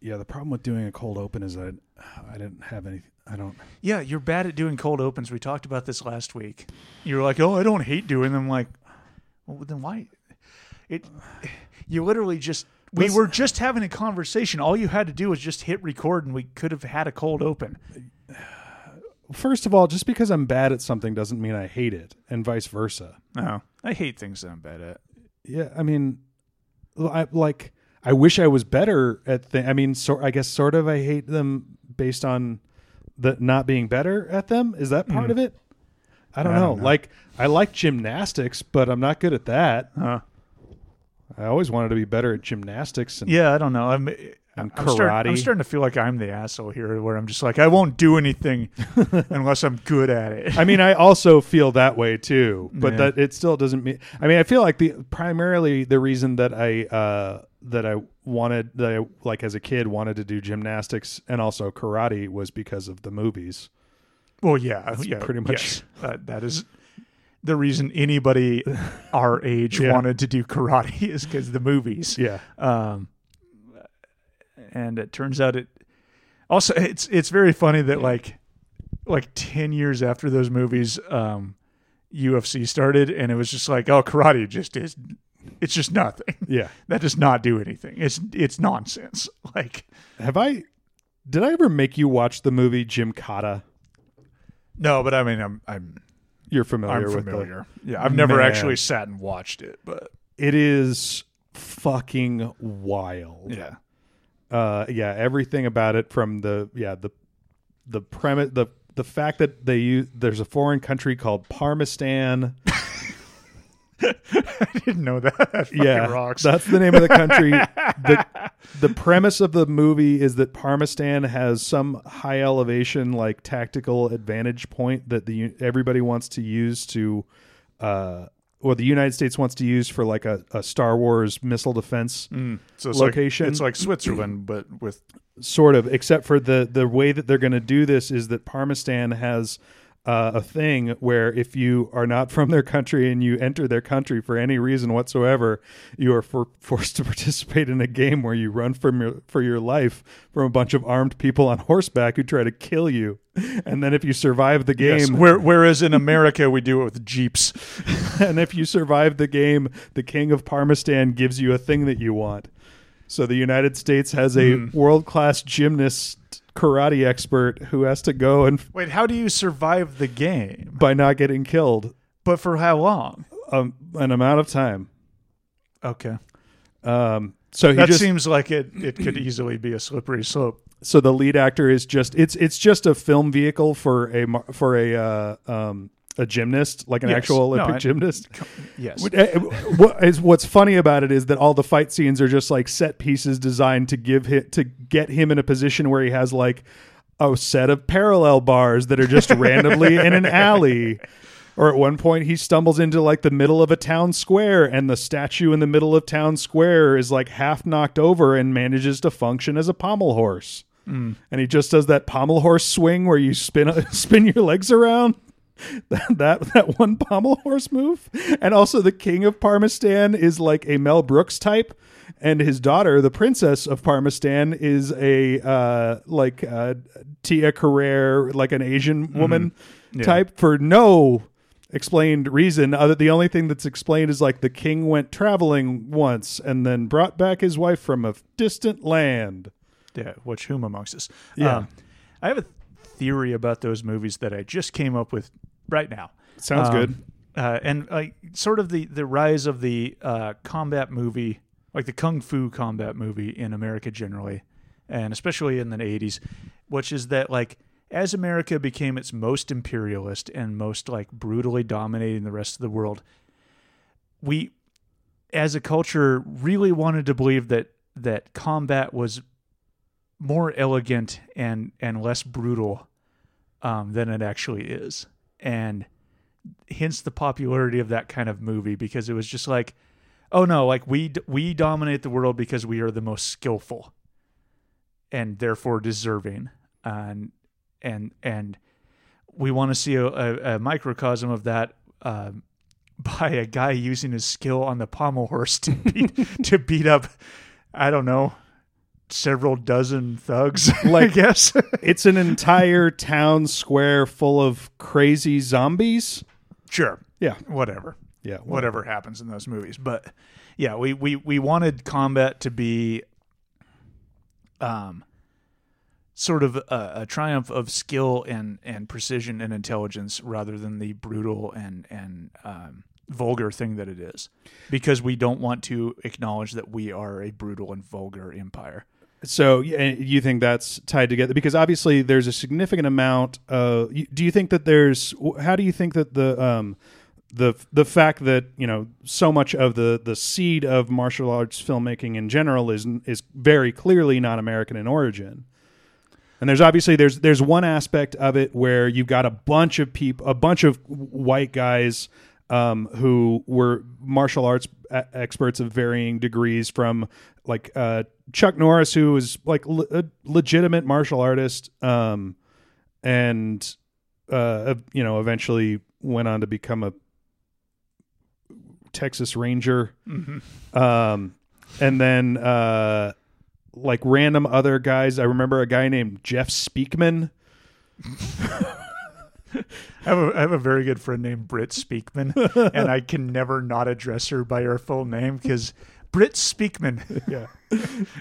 Yeah, the problem with doing a cold open is that I didn't have any. I don't. Yeah, you're bad at doing cold opens. We talked about this last week. You're like, oh, I don't hate doing them. Like, well, then why? It. You literally just. We Listen- were just having a conversation. All you had to do was just hit record, and we could have had a cold open. First of all, just because I'm bad at something doesn't mean I hate it, and vice versa. No, I hate things that I'm bad at. Yeah, I mean, I like. I wish I was better at. Th- I mean, so I guess sort of. I hate them based on the not being better at them. Is that part Mm. of it? I don't, I know. don't know. Like, I like gymnastics, but I'm not good at that. Huh. I always wanted to be better at gymnastics. And Yeah, I don't know. I'm. And I'm, start- I'm starting to feel like I'm the asshole here, where I'm just like, I won't do anything unless I'm good at it. I mean, I also feel that way too, but Yeah. that it still doesn't mean. I mean, I feel like the primarily the reason that I uh, that I wanted that I like as a kid wanted to do gymnastics and also karate was because of the movies. Well, yeah, yeah, pretty much-. That, that is the reason anybody our age Yeah. wanted to do karate is because the movies. Yeah, Um, and it turns out it also it's it's very funny that like like ten years after those movies, um, UFC started, and it was just like, oh, karate just is. It's just nothing. yeah. That does not do anything. It's it's nonsense. Like Have I? Did I ever make you watch the movie Gymkata? no, but I mean, I'm I'm You're familiar I'm with familiar. Yeah, I've never Man. actually sat and watched it, but. It is fucking wild. yeah. Uh yeah everything about it from the yeah the the premise the the fact that they use there's a foreign country called parmistan I didn't know that. That yeah rocks. that's the name of the country the the premise of the movie is that parmistan has some high elevation like tactical advantage point that the everybody wants to use to uh or the United States wants to use for like a, a Star Wars missile defense Mm, so it's location. Like, it's like Switzerland, but with sort of except for the the way that they're going to do this is that parmistan has uh, a thing where if you are not from their country and you enter their country for any reason whatsoever you are for, forced to participate in a game where you run from your for your life from a bunch of armed people on horseback who try to kill you and then if you survive the game yes, where, whereas in America we do it with jeeps. and if you survive the game, the king of Parmistan gives you a thing that you want. So the United States has a Hmm. world class gymnast karate expert who has to go and Wait, how do you survive the game? by not getting killed But for how long? um, an amount of time. Okay, Um, so he that just seems like it. It could easily be a slippery slope. so the lead actor is just it's it's just a film vehicle for a mar- for a uh, um, a gymnast like an Yes. actual No, Olympic I- gymnast. Yes. Eh, what is what's funny about it is that all the fight scenes are just like set pieces designed to give him to get him in a position where he has like a set of parallel bars that are just randomly in an alley. Or at one point he stumbles into like the middle of a town square and the statue in the middle of town square is like half knocked over and manages to function as a pommel horse. And he just does that pommel horse swing where you spin spin your legs around that, that that one pommel horse move and also the king of parmistan is like a mel brooks type and his daughter the princess of parmistan is a uh like uh tia carrere like an asian woman Yeah. type for no explained reason other the only thing that's explained is like the king went traveling once and then brought back his wife from a distant land Yeah, which whom amongst us? Yeah. Um, I have a theory about those movies that I just came up with right now. sounds Um, good Uh, and like sort of the the rise of the uh, combat movie, like the kung fu combat movie in America generally, and especially in the '80s, which is that like as America became its most imperialist and most like brutally dominating the rest of the world, we as a culture really wanted to believe that that combat was more elegant and and less brutal um, than it actually is, and hence the popularity of that kind of movie because it was just like, oh no, like we we dominate the world because we are the most skillful, and therefore deserving, and and and we want to see a, a, a microcosm of that. Um, by a guy using his skill on the pommel horse to beat to beat up, I don't know, several dozen thugs. Like, I guess. It's an entire town square full of crazy zombies. sure. Yeah. Whatever. Yeah. Whatever happens in those movies, but yeah, we we we wanted combat to be, um, sort of a, a triumph of skill and and precision and intelligence rather than the brutal and and um, vulgar thing that it is, because we don't want to acknowledge that we are a brutal and vulgar empire. So you think that's tied together because obviously there's a significant amount. Of, do you think that there's? How do you think that the um, the the fact that you know so much of the the seed of martial arts filmmaking in general is is very clearly not American in origin. And there's obviously there's there's one aspect of it where you've got a bunch of people, a bunch of white guys um, who were martial arts experts of varying degrees, from like uh, Chuck Norris, who was like le- a legitimate martial artist, um, and uh, you know eventually went on to become a Texas Ranger, um, and then uh, like random other guys. I remember a guy named Jeff Speakman. I have, a, I have a very good friend named Britt Speakman, and I can never not address her by her full name because Britt Speakman. Yeah.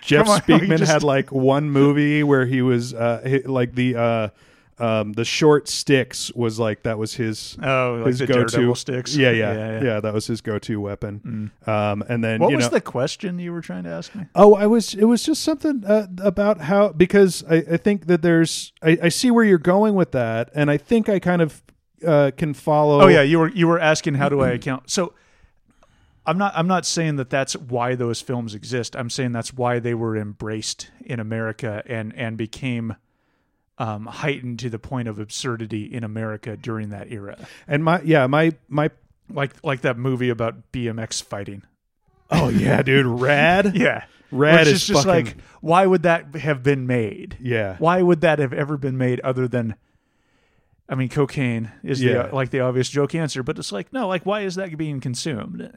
Jeff on, Speakman just- had like one movie where he was uh hi- like the uh um the short sticks was like that was his Oh, like his the go-to sticks. Yeah, yeah, Yeah, yeah, yeah. that was his go-to weapon. Um and then What was know the question you were trying to ask me? Oh, I was. It was just something uh, about how because I, I think that there's. I, I see where you're going with that, and I think I kind of uh, can follow. Oh yeah, you were you were asking how do I account? So I'm not I'm not saying that that's why those films exist. I'm saying that's why they were embraced in America and and became um, heightened to the point of absurdity in America during that era. and my yeah my my. Like like that movie about BMX fighting. Oh yeah, dude, rad. Yeah. Rad is just fucking- like why would that have been made? Yeah. Why would that have ever been made other than I mean cocaine is Yeah. the like the obvious joke answer, but it's like no, like why is that being consumed?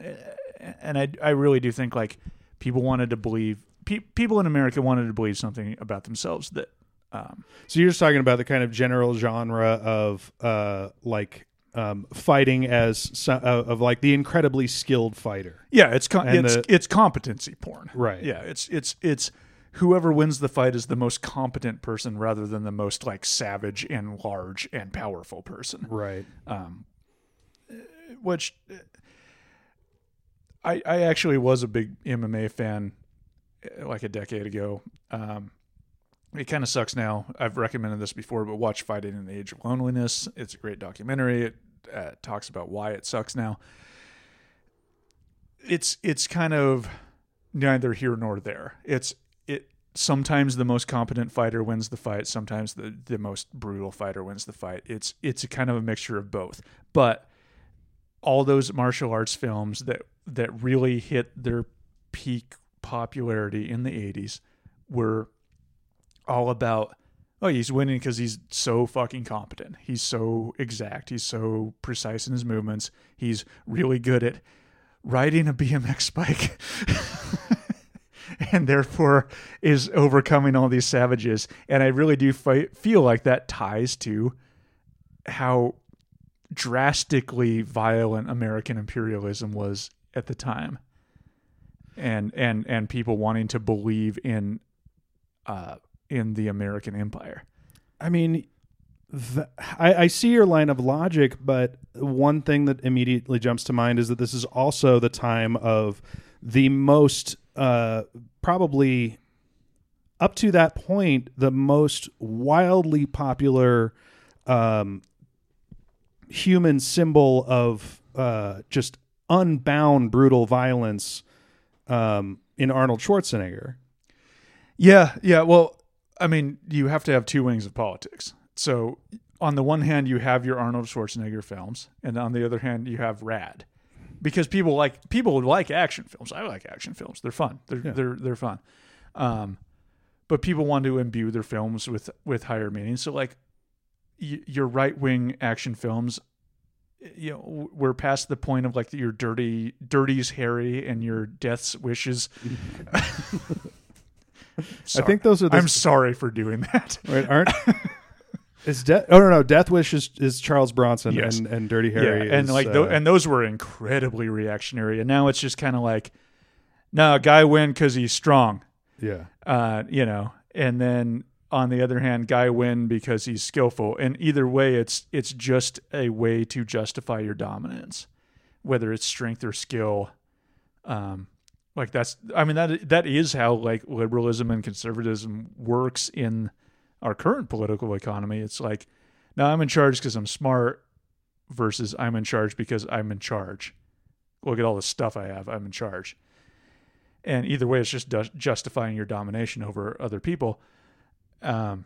And I I really do think like people wanted to believe pe- people in America wanted to believe something about themselves that um So you're just talking about the kind of general genre of uh like um fighting as so, uh, of like the incredibly skilled fighter. yeah, it's com- it's the- it's competency porn. Right. Yeah, it's it's it's whoever wins the fight is the most competent person rather than the most like savage and large and powerful person. Right. um, which I I actually was a big MMA fan uh, like a decade ago. Um, it kind of sucks now. I've recommended this before, but watch Fighting in the Age of Loneliness. It's a great documentary. It uh, talks about why it sucks now. It's it's kind of neither here nor there. It's it sometimes the most competent fighter wins the fight, sometimes the the most brutal fighter wins the fight. It's it's a kind of a mixture of both. But all those martial arts films that that really hit their peak popularity in the 80s were all about oh he's winning because he's so fucking competent. He's so exact. He's so precise in his movements. He's really good at riding a bmx bike and therefore is overcoming all these savages. And i really do feel like that ties to how drastically violent American imperialism was at the time, and and and people wanting to believe in uh, in the American empire. I mean, th- I, I see your line of logic, but one thing that immediately jumps to mind is that this is also the time of the most, uh, probably up to that point, the most wildly popular um, human symbol of uh, just unbound brutal violence um, in Arnold Schwarzenegger. Yeah, yeah. Well, I mean, you have to have two wings of politics. So, on the one hand, you have your Arnold Schwarzenegger films, and on the other hand, you have Rad, because people like people like action films. I like action films; they're fun. They're they're they're fun. Um, but people want to imbue their films with with higher meaning. So, like y- your right wing action films, you know, we're past the point of like your dirty, dirty's Harry and your death's wishes. I think those are the I'm sorry for doing that. right, aren't is death oh no no death wish is, is charles bronson Yes. and, and dirty harry yeah, and is, like uh, tho- and those were incredibly reactionary, and now it's just kind of like, no, guy win because he's strong, yeah uh, you know, and then on the other hand, guy win because he's skillful, and either way, it's it's just a way to justify your dominance, whether it's strength or skill. Um, like that's, I mean that that is how like liberalism and conservatism works in our current political economy. It's like, no, I'm in charge because I'm smart, versus I'm in charge because I'm in charge. Look at all the stuff I have. I'm in charge. And either way, it's just justifying your domination over other people. Um,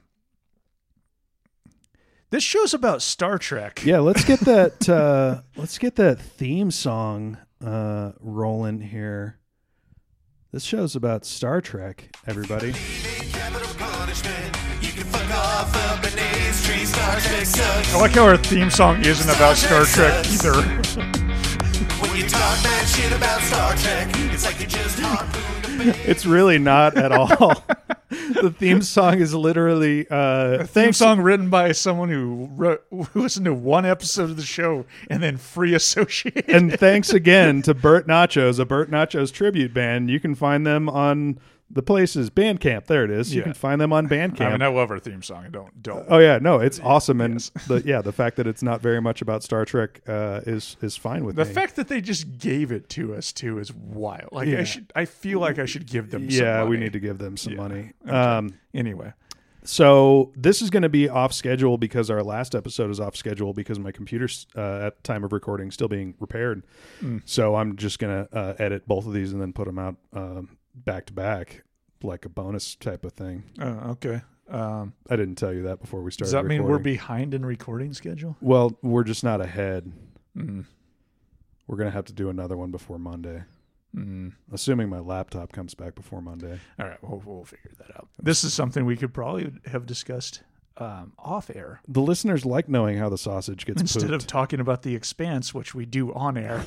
this show's about Star Trek. yeah let's get that uh let's get that theme song uh rolling here this show's about star trek everybody Capital punishment. You can fuck off up an A's tree. Star Trek sucks. I like how our theme song isn't about Star Trek either. When you talk bad shit about Star Trek, it's like you just harpooned a bear. it's really not at all the theme song is literally uh Theme thanks song written by someone who, wrote, who listened to one episode of the show and then free associated. and thanks again to Burt Nachos, a Burt Nachos tribute band. You can find them on the place is Bandcamp. There it is. You Yeah. can find them on Bandcamp. I mean, I love our theme song. I don't don't. oh yeah, no, it's awesome, and the yeah, the fact that it's not very much about Star Trek uh, is is fine with me. The me. fact that they just gave it to us too is wild. Like. I should, I feel like I should give them. some yeah, we money. need to give them some money. Um, Anyway, so this is going to be off schedule because our last episode is off schedule because my computer's uh, at time of recording still being repaired. Mm. So I'm just going to uh, edit both of these and then put them out um, back to back like a bonus type of thing. uh, okay. Um, I didn't tell you that before we started. does that mean we're behind in recording schedule? Well, we're just not ahead. Mm. We're gonna have to do another one before Monday, Mm. assuming my laptop comes back before Monday. All right, we'll, we'll figure that out. This is something we could probably have discussed um, off air The listeners like knowing how the sausage gets instead pooped. of talking about the expanse, which we do on air,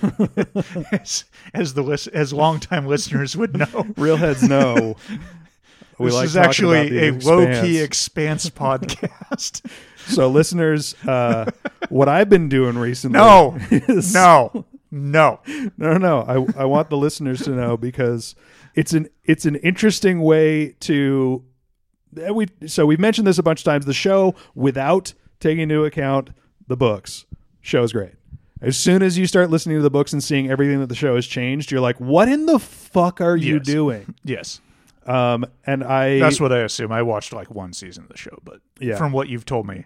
as, as the list, as longtime listeners would know. Real heads know. we this like is talking about actually the a low key expanse. expanse podcast. so, listeners, uh, what I've been doing recently. No. is, no, no. no, no, no. I I want the listeners to know because it's an it's an interesting way to we so we've mentioned this a bunch of times. The show without taking into account the books, show's great. As soon as you start listening to the books and seeing everything that the show has changed, you're like, "What in the fuck are you Yes. doing?" Yes, Um, and I that's what I assume. I watched like one season of the show, but Yeah. from what you've told me,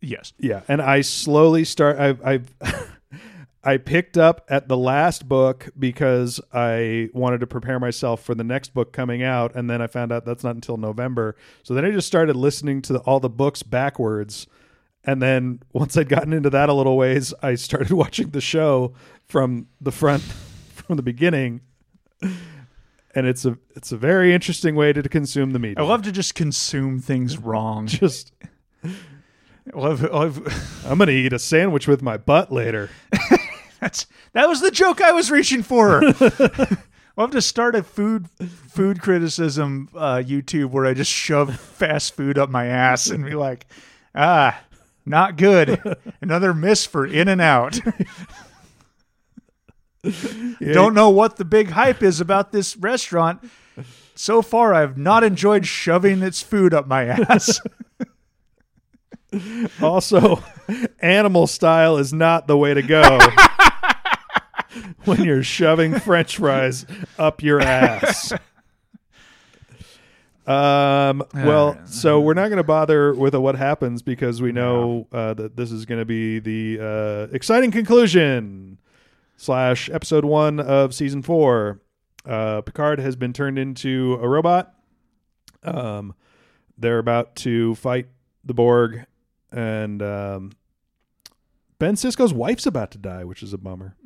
yes. Yeah, and I slowly start. I've, I've I picked up at the last book because I wanted to prepare myself for the next book coming out, and then I found out that's not until November. So then I just started listening to the, all the books backwards, and then once I'd gotten into that a little ways, I started watching the show from the front, from the beginning. And it's a it's a very interesting way to consume the media. I love to just consume things wrong. just I love, I love I'm gonna eat a sandwich with my butt later. That's that was the joke I was reaching for. I'll have to start a food food criticism uh, YouTube where I just shove fast food up my ass and be like, ah, not good. Another miss for In-N-Out. Yeah, Don't know what the big hype is about this restaurant. So far, I've not enjoyed shoving its food up my ass. Also, animal style is not the way to go when you're shoving French fries up your ass. Um. Well, so we're not going to bother with a what happens because we know uh, that this is going to be the uh, exciting conclusion slash episode one of season four. Uh, Picard has been turned into a robot. Um, they're about to fight the Borg, and um, Ben Sisko's wife's about to die, which is a bummer.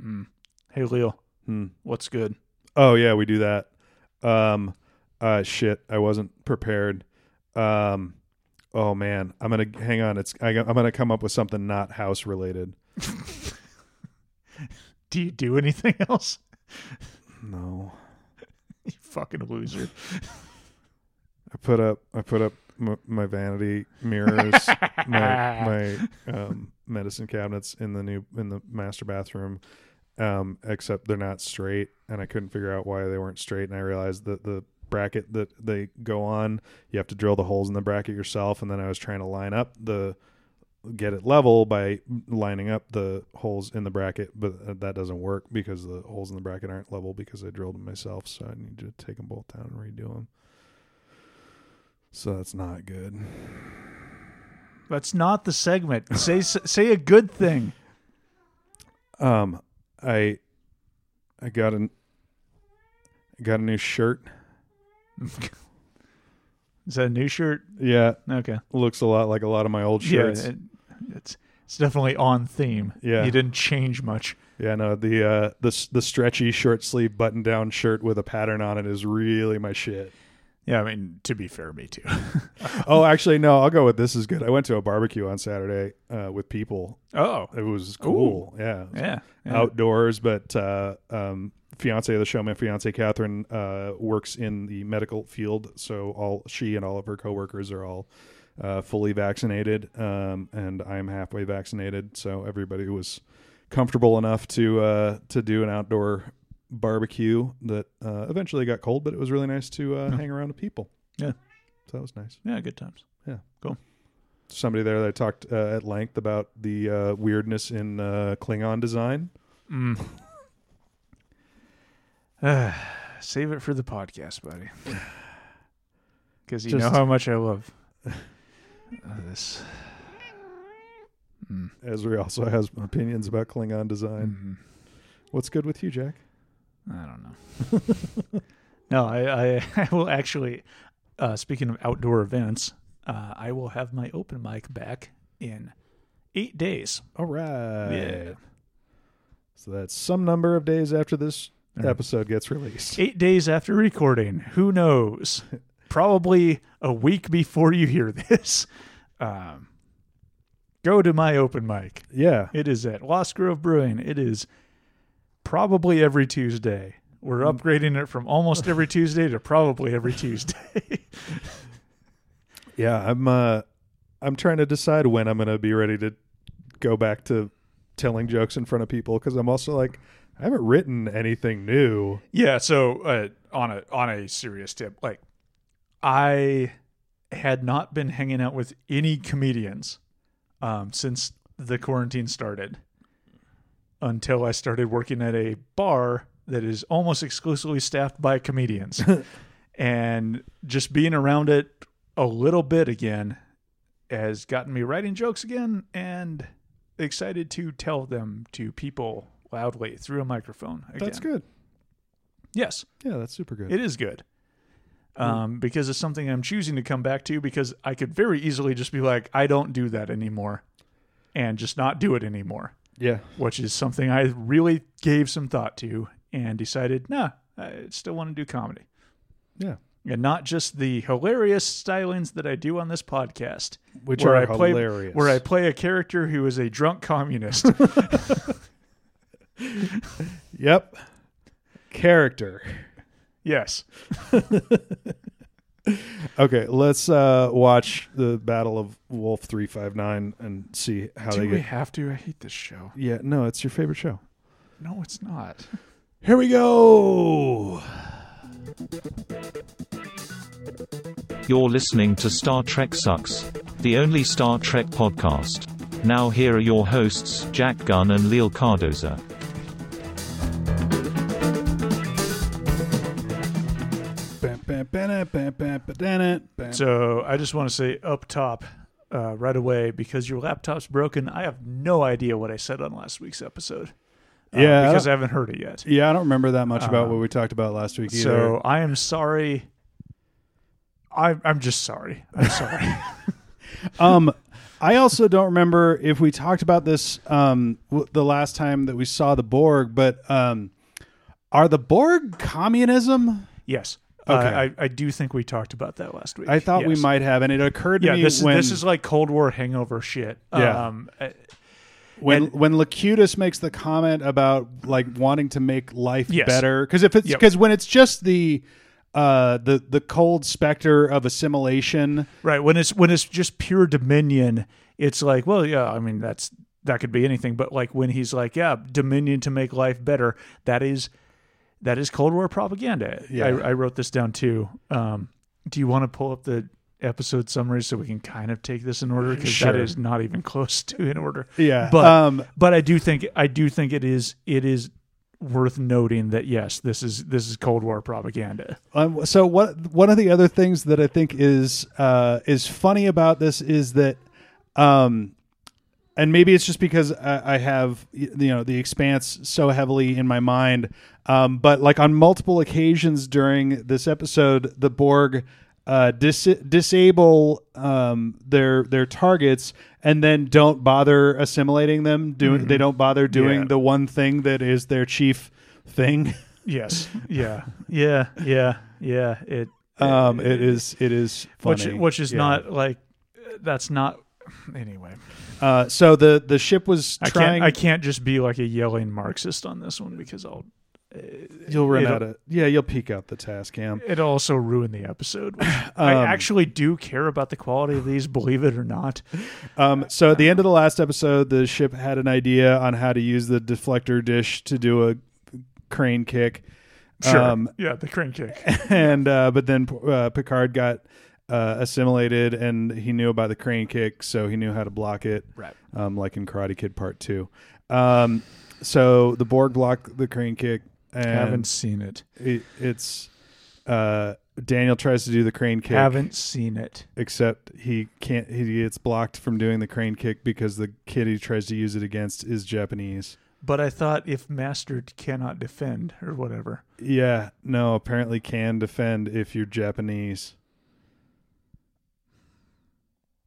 Hey, Leo, Hmm. what's good? Oh yeah, we do that. Um, uh, shit, I wasn't prepared. Um, oh man, I'm gonna hang on. It's I, I'm gonna come up with something not house related. Do you do anything else? No. You fucking loser. I put up I put up m- my vanity mirrors, my my um, medicine cabinets in the new in the master bathroom. Um, except they're not straight, and I couldn't figure out why they weren't straight. And I realized that the bracket that they go on, you have to drill the holes in the bracket yourself. And then I was trying to line up the get it level by lining up the holes in the bracket, but that doesn't work because the holes in the bracket aren't level because I drilled them myself. So I need to take them both down and redo them. So that's not good. That's not the segment. Say say a good thing. Um, I I got an I got a new shirt. Is that a new shirt? Yeah, Okay. looks a lot like a lot of my old shirts. Yeah, it, it's it's definitely on theme. Yeah. you didn't change much. Yeah, no, the uh the s- the stretchy short sleeve button down shirt with a pattern on it is really my shit. Yeah, I mean to be fair, me too. oh, actually, no, I'll go with this is good. I went to a barbecue on Saturday uh, with people. oh, It was cool. Yeah, was yeah. yeah. outdoors, but uh, um, fiance of the show, my fiance Catherine, uh, works in the medical field, so all she and all of her coworkers are all uh, fully vaccinated, um, and I'm halfway vaccinated. So everybody was comfortable enough to uh, to do an outdoor barbecue that uh, eventually got cold, but it was really nice to uh, hang around with people. Yeah. so that was nice. Yeah, good times. Yeah. Cool. Somebody there that I talked uh, at length about the uh, weirdness in uh, Klingon design. Mm. Save it for the podcast, buddy. Because you know how much I love uh, this. Mm. Ezra also has opinions about Klingon design. Mhm. What's good with you, Jack? I don't know. no, I, I, I will actually. Uh, speaking of outdoor events, uh, I will have my open mic back in eight days. All right. Yeah. So that's some number of days after this right. episode gets released. Eight days after recording. Who knows? Probably a week before you hear this. Um, go to my open mic. Yeah. It is at Lost Grove Brewing. It is probably every Tuesday. We're upgrading it from almost every Tuesday to probably every Tuesday. Yeah, I'm uh I'm trying to decide when I'm going to be ready to go back to telling jokes in front of people cuz I'm also like I haven't written anything new. Yeah, so uh, on a on a serious tip, like I had not been hanging out with any comedians um, since the quarantine started until I started working at a bar that is almost exclusively staffed by comedians. and just being around it a little bit again has gotten me writing jokes again and excited to tell them to people loudly through a microphone again. That's good. Yes. Yeah, that's super good. It is good. Um, because it's something I'm choosing to come back to because I could very easily just be like, I don't do that anymore and just not do it anymore, yeah. which is something I really gave some thought to and decided, nah, I still want to do comedy. Yeah. And not just the hilarious stylings that I do on this podcast, Which where are I play hilarious. where I play a character who is a drunk communist. Yep. Character. yes. Okay, let's uh watch the Battle of Wolf 359 and see how Do they we get have to? I hate this show. Yeah, no, it's your favorite show. No, it's not. Here we go. You're listening to Star Trek Sucks, the only Star Trek podcast. Now here are your hosts, Jack Gunn and Leal Cardoza. So I just want to say up top uh, right away because your laptop's broken. I have no idea what I said on last week's episode. uh, Yeah, because I haven't heard it yet. Yeah, I don't remember that much about Uh, what we talked about last week either. So I am sorry. I, I'm just sorry. I'm sorry. um, I also don't remember if we talked about this um w- the last time that we saw the Borg, but um, are the Borg communism? yes. Okay. Uh, I, I do think we talked about that last week. I thought we might have, and it occurred to Yeah, me this, when this is like Cold War hangover shit. Yeah. Um, uh, when and- when Locutus makes the comment about like wanting to make life Yes. better because if it's Yep. because when it's just the uh, the the cold specter of assimilation. Right. When it's when it's just pure dominion, it's like, well, yeah, I mean that's that could be anything. But like when he's like, yeah, dominion to make life better, that is that is Cold War propaganda. Yeah. I, I wrote this down too. Um, do you want to pull up the episode summary so we can kind of take this in order? Because Sure. that is not even close to in order. Yeah, But um, but I do think I do think it is it is worth noting that yes, this is this is Cold War propaganda. Um, so what? One of the other things that I think is uh, is funny about this is that, um, and maybe it's just because I, I have you know the Expanse so heavily in my mind, um, but like on multiple occasions during this episode, the Borg uh, dis- disable um, their their targets and then don't bother assimilating them. Doing they don't bother doing Yeah. the one thing that is their chief thing. Yes. Yeah. Yeah. Yeah. Yeah. It Um, it is it is which which is Yeah. not like that's not anyway. Uh, so the the ship was I trying. can't I can't just be like a yelling Marxist on this one because I'll you'll run out of yeah. You'll peek out the task cam. it'll also ruin the episode. which I Um, actually do care about the quality of these, believe it or not. Um, so at the end of the last episode, the ship had an idea on how to use the deflector dish to do a crane kick. Sure. Um, yeah, the crane kick. and uh, but then uh, Picard got uh, assimilated, and he knew about the crane kick, so he knew how to block it. Right. Um, like in Karate Kid Part Two. Um, so the Borg block the crane kick, and Haven't seen it. it, it's uh, Daniel tries to do the crane kick. Haven't seen it. except he can't. He gets blocked from doing the crane kick because the kid he tries to use it against is Japanese. But I thought if mastered cannot defend or whatever. Yeah, no, apparently can defend if you're Japanese.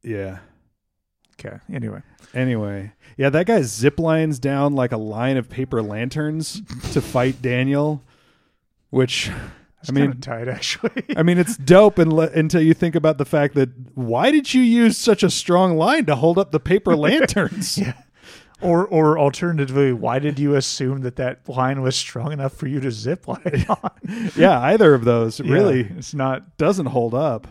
Yeah. Okay. Anyway. Anyway, yeah, that guy zip lines down like a line of paper lanterns to fight Daniel, which It's I mean, tight actually. I mean, it's dope unle- until you think about the fact that why did you use such a strong line to hold up the paper lanterns? Yeah. Or, or alternatively, why did you assume that that line was strong enough for you to zip line on? yeah, either of those really Yeah, it's not. doesn't hold up.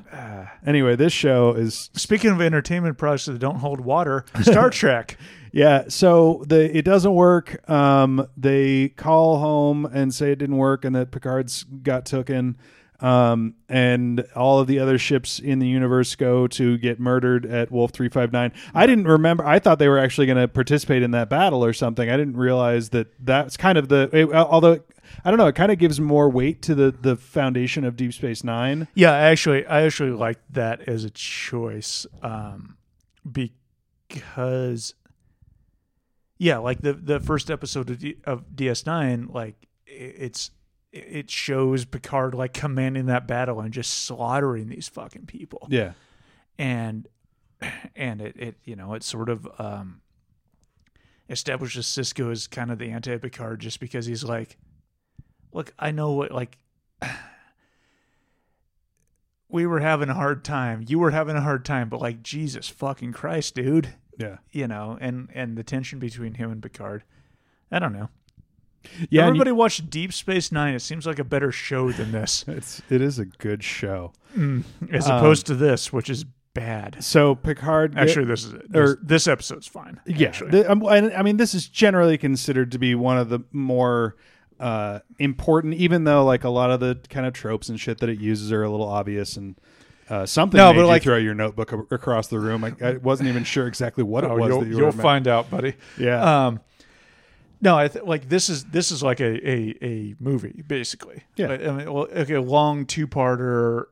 Anyway, this show is Speaking of entertainment products that don't hold water, Star Trek. yeah. So the it doesn't work. Um, they call home and say it didn't work and that Picard's got taken. Um, and all of the other ships in the universe go to get murdered at Wolf three five nine. I didn't remember. I thought they were actually going to participate in that battle or something. I didn't realize that that's kind of the. it- although I don't know, it kind of gives more weight to the the foundation of Deep Space Nine. Yeah, I actually, I actually like that as a choice, um, because, yeah, like the the first episode of, D, of DS9, like it's it shows Picard like commanding that battle and just slaughtering these fucking people. Yeah. and and it, it you know it sort of um establishes Sisko as kind of the anti Picard just because he's like look I know what like we were having a hard time you were having a hard time but like Jesus fucking Christ dude Yeah. you know and and the tension between him and Picard I don't know Yeah. and you- everybody watched Deep Space 9 it seems like a better show than this it's it is a good show. as Um, opposed to this which is bad So Picard Actually, this is it. or- This, this episode's fine. yeah. the- um, I mean, this is generally considered to be one of the more uh, important, even though like a lot of the kind of tropes and shit that it uses are a little obvious and. Uh, something No, made but, you like- throw your notebook across the room. I, I wasn't even sure exactly what it Oh, was. you'll, that you you'll were find out, buddy. Yeah. Um, no, I th- like this is this is like a a, a movie basically. Yeah. I mean, well, like a long two parter.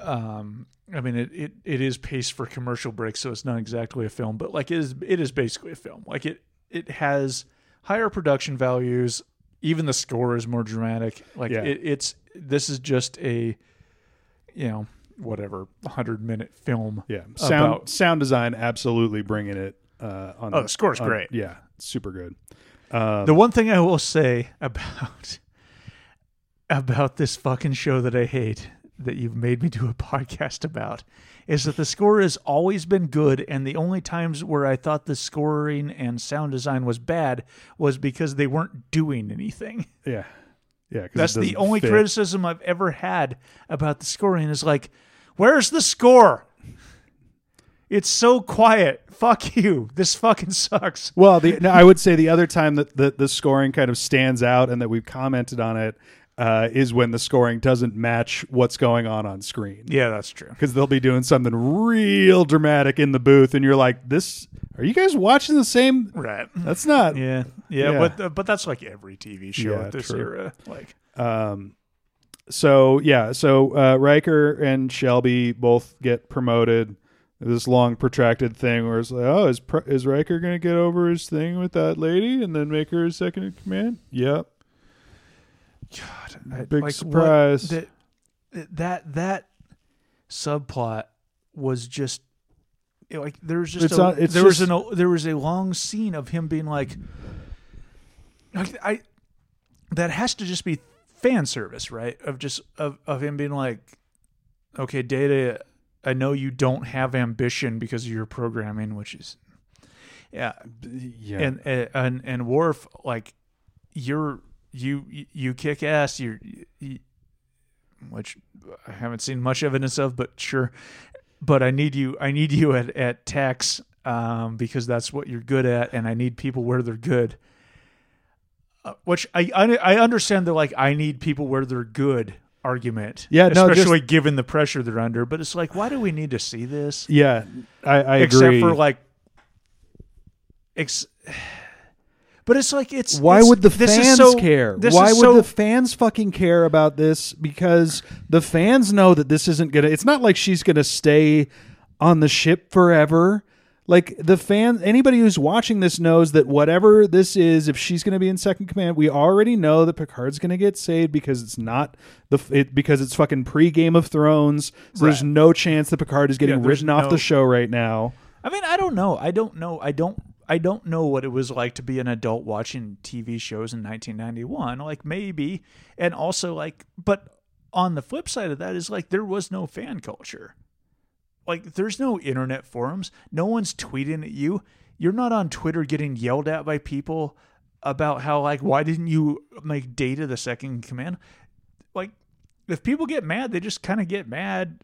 Um, I mean, it, it it is paced for commercial breaks, so it's not exactly a film, but like it is it is basically a film. Like it it has higher production values. Even the score is more dramatic. Like Yeah. it, it's this is just a you know whatever hundred minute film. Yeah, sound about- sound design absolutely bringing it. Uh, on Oh, the score's on- great. Yeah, super good. Um, The one thing I will say about about this fucking show that I hate that you've made me do a podcast about is that the score has always been good and the only times where I thought the scoring and sound design was bad was because they weren't doing anything. yeah, Yeah, That's the only fit. criticism I've ever had about the scoring is like, where's the score? It's so quiet. Fuck you. This fucking sucks. Well, the, no, I would say the other time that the, the scoring kind of stands out and that we've commented on it uh, is when the scoring doesn't match what's going on on screen. Yeah, that's true. Because they'll be doing something real dramatic in the booth, and you're like, "This? Are you guys watching the same? Right. That's not." Yeah. Yeah, Yeah. but uh, but that's like every TV show Yeah, at this true. era. Like Um, so yeah, so uh, Riker and Shelby both get promoted. This long protracted thing where it's like, oh, is is Riker gonna get over his thing with that lady and then make her his second in command? Yep. I- Big like, what- surprise. that that that subplot was just like there was just It's a, not- there was just- an there was a long scene of him being like like I that has to just be fan service, right? Of just of of him being like okay, Data, I know you don't have ambition because of your programming, which is yeah, Yeah. and and and Worf like you're you you kick ass you're you, which I haven't seen much evidence of but sure. But I need you I need you at at tax um because that's what you're good at and I need people where they're good. Uh, which I, I I understand the like I need people where they're good argument Yeah, no, just- especially given the pressure they're under but it's like why do we need to see this yeah, I, I except agree. for like ex- but it's like it's Why it's- would the fans so- care? this Why would so- the fans fucking care about this? Because the fans know that this isn't gonna. It's not like she's gonna stay on the ship forever. Like the fan, anybody who's watching this knows that whatever this is, if she's going to be in second command, we already know that Picard's going to get saved because it's not the it, because it's fucking pre Game of Thrones. So there's no chance that Picard is getting Yeah, written off no- the show right now. I mean, I don't know. I don't know. I don't. I don't know what it was like to be an adult watching TV shows in 1991. Like maybe, and also like, but on the flip side of that is like there was no fan culture. Like there's no internet forums. No one's tweeting at you. You're not on Twitter getting yelled at by people about how like why didn't you make Data the second command? Like if people get mad, they just kind of get mad.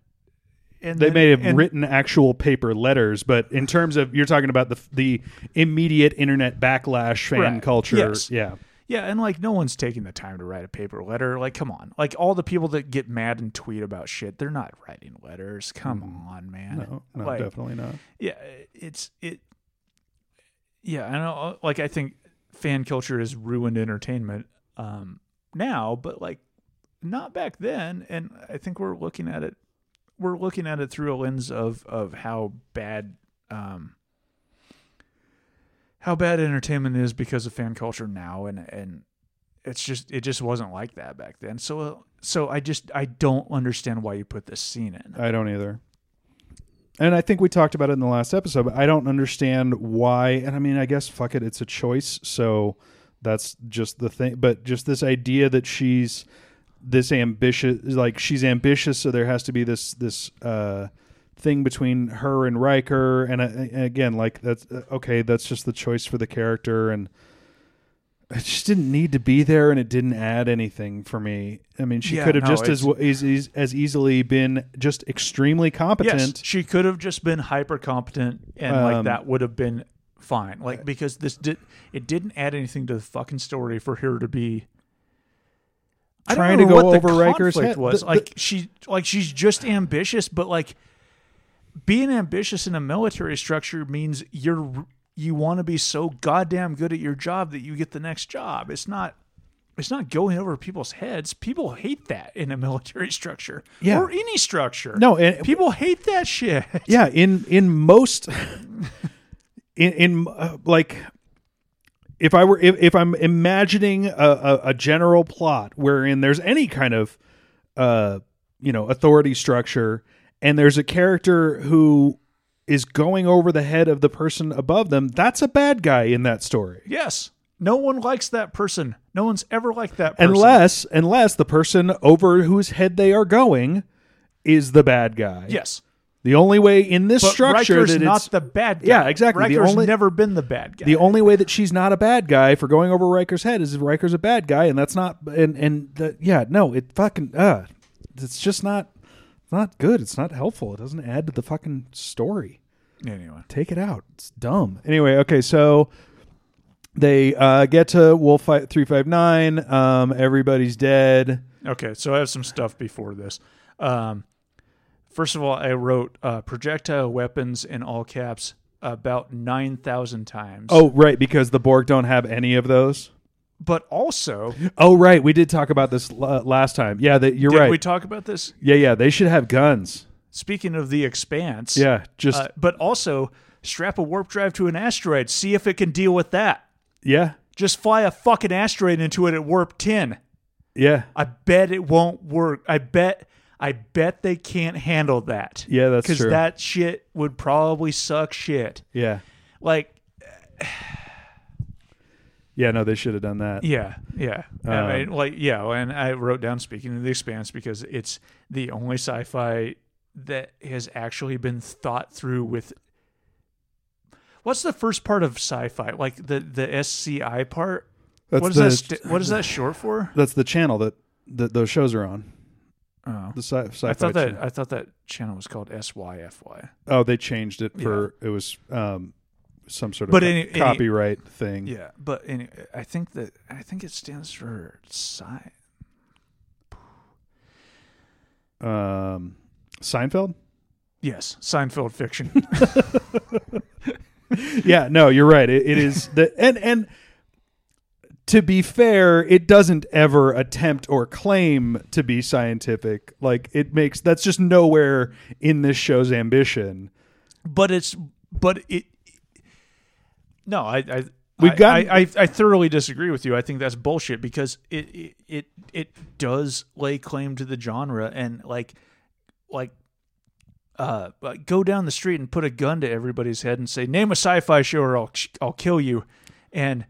And They then- may have and- written actual paper letters, but in terms of you're talking about the the immediate internet backlash fan Right. culture, Yes. yeah, Yeah, and like no one's taking the time to write a paper letter. Like, come on. Like all the people that get mad and tweet about shit, they're not writing letters. Come on, man. No, no, like, definitely not. Yeah, it's it. Yeah, I know. Like, I think fan culture has ruined entertainment um, now, but like not back then. And I think we're looking at it. We're looking at it through a lens of of how bad. Um, how bad entertainment is because of fan culture now and and it's just it just wasn't like that back then so so i just i don't understand why you put this scene in I don't either. And I think we talked about it in the last episode, but I don't understand why. And I mean, I guess fuck it, it's a choice. So that's just the thing. But just this idea that she's this ambitious, like she's ambitious, so there has to be this this uh, thing between her and Riker. And, uh, and again, like that's uh, okay. That's just the choice for the character, and it just didn't need to be there, and it didn't add anything for me. I mean, she Yeah, could have no, just as, it's- as as as easily been just extremely competent. yes she could have just been hyper competent and like Um, that would have been fine like because this did it didn't add anything to the fucking story for her to be I don't Trying to know go what over the Riker's conflict head. was The- like she like she's just ambitious but like being ambitious in a military structure means you're you want to be so goddamn good at your job that you get the next job. It's not it's not going over people's heads. People hate that in a military structure Yeah. or any structure. No, and people hate that shit. Yeah, in in most in in uh, like if I were if, if I'm imagining a, a, a general plot wherein there's any kind of uh you know authority structure and there's a character who is going over the head of the person above them, that's a bad guy in that story. yes no one likes that person no one's ever liked that person Unless unless the person over whose head they are going is the bad guy. yes The only way in this But structure Riker's that not the bad guy. Yeah, exactly. The Riker's only- never been the bad guy. the only way that she's not a bad guy for going over Riker's head is if Riker's a bad guy, and that's not and and the, yeah, no, it fucking uh, it's just not it's not good. It's not helpful. It doesn't add to the fucking story. anyway. Take it out. It's dumb. Anyway, okay, so they uh, get to Wolf Fight three five nine. Um, everybody's dead. Okay, so I have some stuff before this. Um, first of all, I wrote uh, projectile weapons in all caps about 9,000 times. Oh, right, because the Borg don't have any of those. But also, Oh, right, we did talk about this last time. Yeah, that you're did right. we talk about this? yeah, yeah, they should have guns. Speaking of the expanse. Yeah, just Uh, but also, strap a warp drive to an asteroid. See if it can deal with that. yeah, Just fly a fucking asteroid into it at warp 10. yeah, I bet it won't work. I bet I bet they can't handle that. yeah. That's Because that shit would probably suck shit. yeah, Like, yeah. No, they should have done that. yeah, yeah. I Um, mean, like, yeah. And I wrote down speaking of the expanse because it's the only sci-fi that has actually been thought through with. What's the first part of sci-fi? Like the the SCI part. That's what is the, that? St- what is that short for? That's the channel that, that those shows are on. Oh, The sci- sci-fi. I thought that channel. I thought that channel was called SYFY. Oh, they changed it for it was um some sort of But any- any- copyright thing. Yeah, but any, I think that I think it stands for sci. Um, Seinfeld. Yes, Seinfeld fiction. yeah, no, you're right. It, it is the and and to be fair, it doesn't ever attempt or claim to be scientific. Like it makes that's just nowhere in this show's ambition. but it's but it. No, I I We've gotten- I, I I thoroughly disagree with you. I think that's bullshit because it it it, it does lay claim to the genre and like like. Uh, like, go down the street and put a gun to everybody's head and say, "Name a sci-fi show, or I'll I'll kill you." And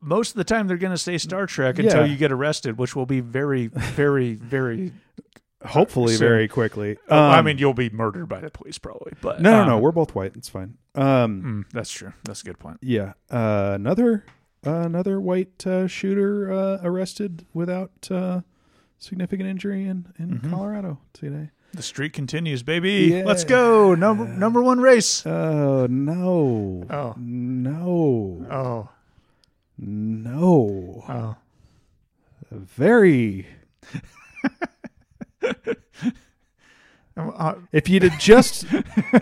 most of the time, they're going to say Star Trek until Yeah. you get arrested, which will be very, very, very Hopefully, So- very quickly. I Um, mean, you'll be murdered by the police probably, but no, no, um, no. We're both white. It's fine. Um, mm, that's true. That's a good point. yeah. Uh, another uh, another white uh, shooter uh, arrested without uh, significant injury in in Mm-hmm. Colorado today. The streak continues, baby. Yeah. Let's go. Number number one race. Oh no! Oh. no! Oh, No! oh. Very. If you'd have just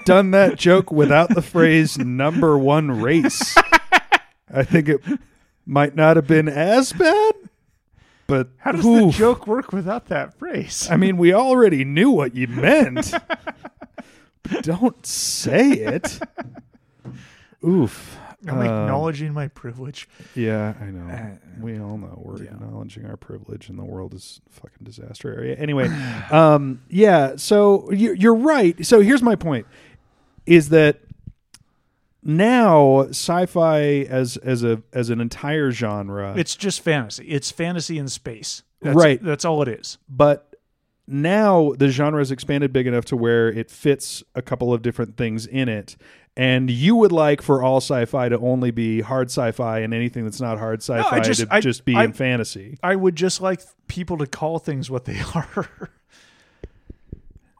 done that joke without the phrase "number one race," I think it might not have been as bad. But how does oof. the joke work without that phrase? I mean, we already knew what you meant. But don't say it. Oof. I'm Um, acknowledging my privilege. Yeah, I know. Uh, we all know we're yeah. acknowledging our privilege, and the world is a fucking disaster area. Anyway, um, yeah. So you're, you're right. So here's my point: is that now sci-fi as as a as an entire genre, It's just fantasy. It's fantasy in space. That's, Right. That's all it is. but now the genre has expanded big enough to where it fits a couple of different things in it. And you would like for all sci-fi to only be hard sci-fi, and anything that's not hard sci-fi just- to I- just be I- in fantasy. I would just like people to call things what they are.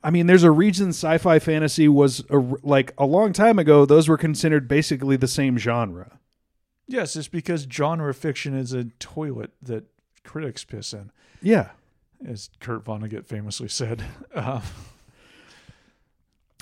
I mean, there's a reason sci-fi fantasy was a, like a long time ago. Those were considered basically the same genre. yes, it's because genre fiction is a toilet that critics piss in, Yeah, as Kurt Vonnegut famously said. Uh,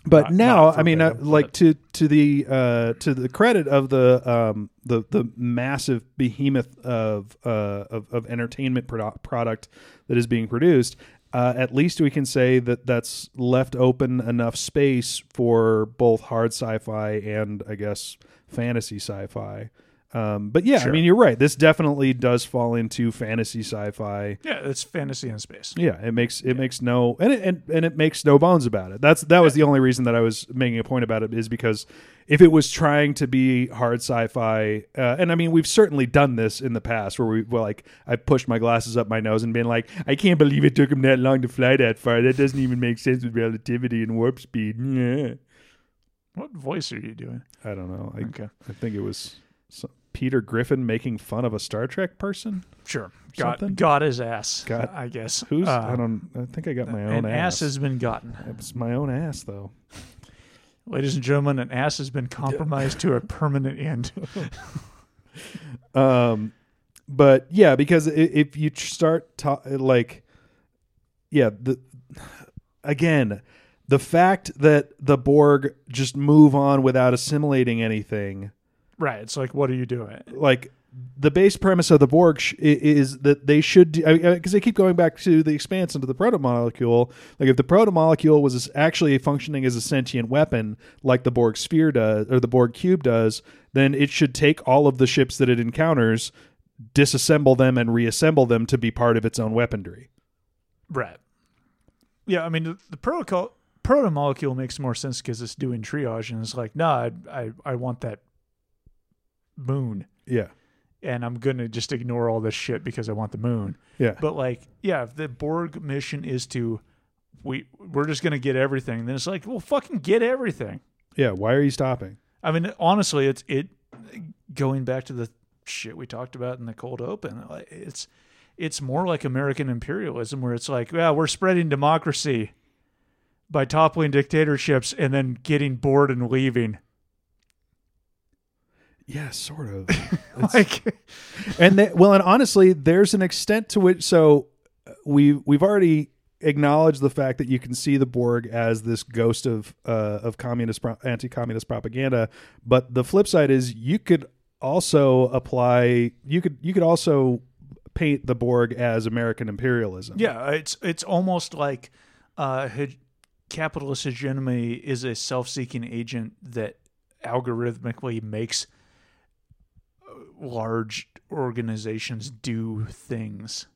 but Not- now, not I mean, uh, like to to the uh, to the credit of the um, the the massive behemoth of uh, of, of entertainment produ- product that is being produced. Uh, at least we can say that that's left open enough space for both hard sci-fi and I guess fantasy sci-fi. Um, but yeah, I mean, you're right. This definitely does fall into fantasy sci-fi. Yeah, it's fantasy in space. Yeah, it makes it makes no and it and, and it makes no bones about it. That's that was the only reason that I was making a point about it is because if it was trying to be hard sci-fi, uh, and I mean we've certainly done this in the past where we well like I pushed my glasses up my nose and been like, I can't believe it took him that long to fly that far. That doesn't even make sense with relativity and warp speed. Yeah. What voice are you doing? I don't know. I, Okay. I think it was some, Peter Griffin making fun of a Star Trek person. Sure. Got, got his ass. Got- I guess. Who's Uh, I don't. I think I got my own an ass. ass has been gotten. It's my own ass though. Ladies and gentlemen, an ass has been compromised to a permanent end. Um, but yeah, because if you start ta- like, yeah, the again, the fact that the Borg just move on without assimilating anything, right. It's like, what are you doing? like the base premise of the Borg sh- is that they should because they keep going back to the expanse into the proto molecule. Like if the proto molecule was actually functioning as a sentient weapon, like the Borg sphere does or the Borg cube does, then it should take all of the ships that it encounters, disassemble them, and reassemble them to be part of its own weaponry. Right. Yeah, I mean, the, the protocol proto molecule makes more sense because it's doing triage, and it's like, nah, I, I I want that moon, Yeah, and I'm gonna just ignore all this shit because I want the moon. yeah, But like, yeah, if the Borg mission is to we we're just gonna get everything, then it's like, well, fucking get everything. yeah. Why are you stopping? I mean, honestly, it's it going back to the shit we talked about in the cold open. It's it's more like American imperialism, where it's like, yeah, we're spreading democracy by toppling dictatorships and then getting bored and leaving. Yeah, sort of. It's- Like, and they, well, and honestly, there's an extent to which so uh, we we've already acknowledged the fact that you can see the Borg as this ghost of uh, of communist pro- anti-communist propaganda, but the flip side is you could also apply you could you could also paint the Borg as American imperialism. yeah, it's it's almost like uh, he- capitalist hegemony is a self-seeking agent that algorithmically makes large organizations do things.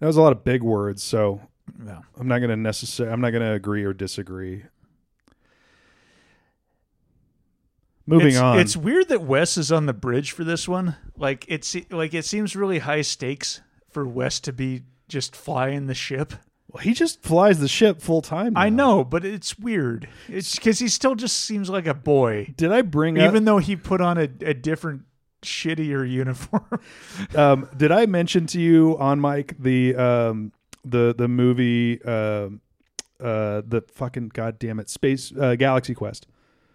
that was a lot of big words, so Yeah. I'm not going to necessarily I'm not going to agree or disagree. Moving it's, on. It's weird that Wes is on the bridge for this one. Like it's like it seems really high stakes for Wes to be just flying the ship. Well, he just flies the ship full time. I now. know, but it's weird. It's because he still just seems like a boy, Did I bring up? even though he put on a, a different, shittier uniform. um, did I mention to you on Mike the um, the the movie um uh, the fucking goddamn it space uh, Galaxy Quest?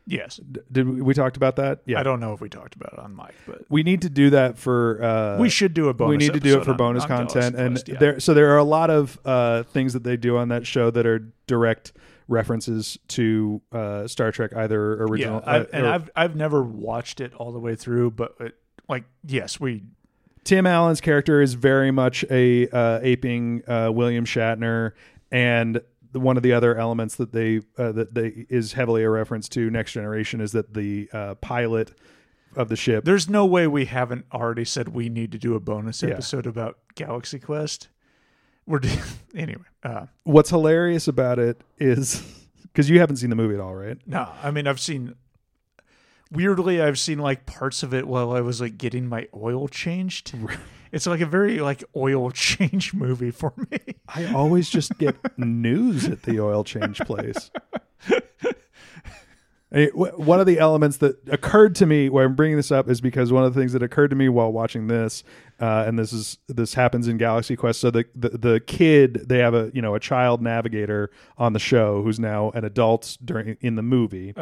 Yes, D- did we, we talked about that? Yeah, I don't know if we talked about it on mic, but we need to do that for. Uh, we should do a bonus. we need to do it for on- bonus on content, and Quest, yeah. there. So there are a lot of uh, things that they do on that show that are direct references to uh, Star Trek, either original. yeah, I've, uh, and or- I've I've never watched it all the way through, but it, like yes, we Tim Allen's character is very much a uh, aping uh, William Shatner, and one of the other elements that they uh, that they is heavily a reference to Next Generation is that the uh, pilot of the ship. There's no way we haven't already said we need to do a bonus Yeah. episode about Galaxy Quest. We're anyway. Uh, What's hilarious about it is because you haven't seen the movie at all, right? no, I mean I've seen. Weirdly, I've seen like parts of it while I was like getting my oil changed. It's like a very like oil change movie for me. I always just get news at the oil change place. One of the elements that occurred to me when I'm bringing this up is because one of the things that occurred to me while watching this, uh, and this is this happens in Galaxy Quest. So the, the the kid they have a you know a child navigator on the show who's now an adult during in the movie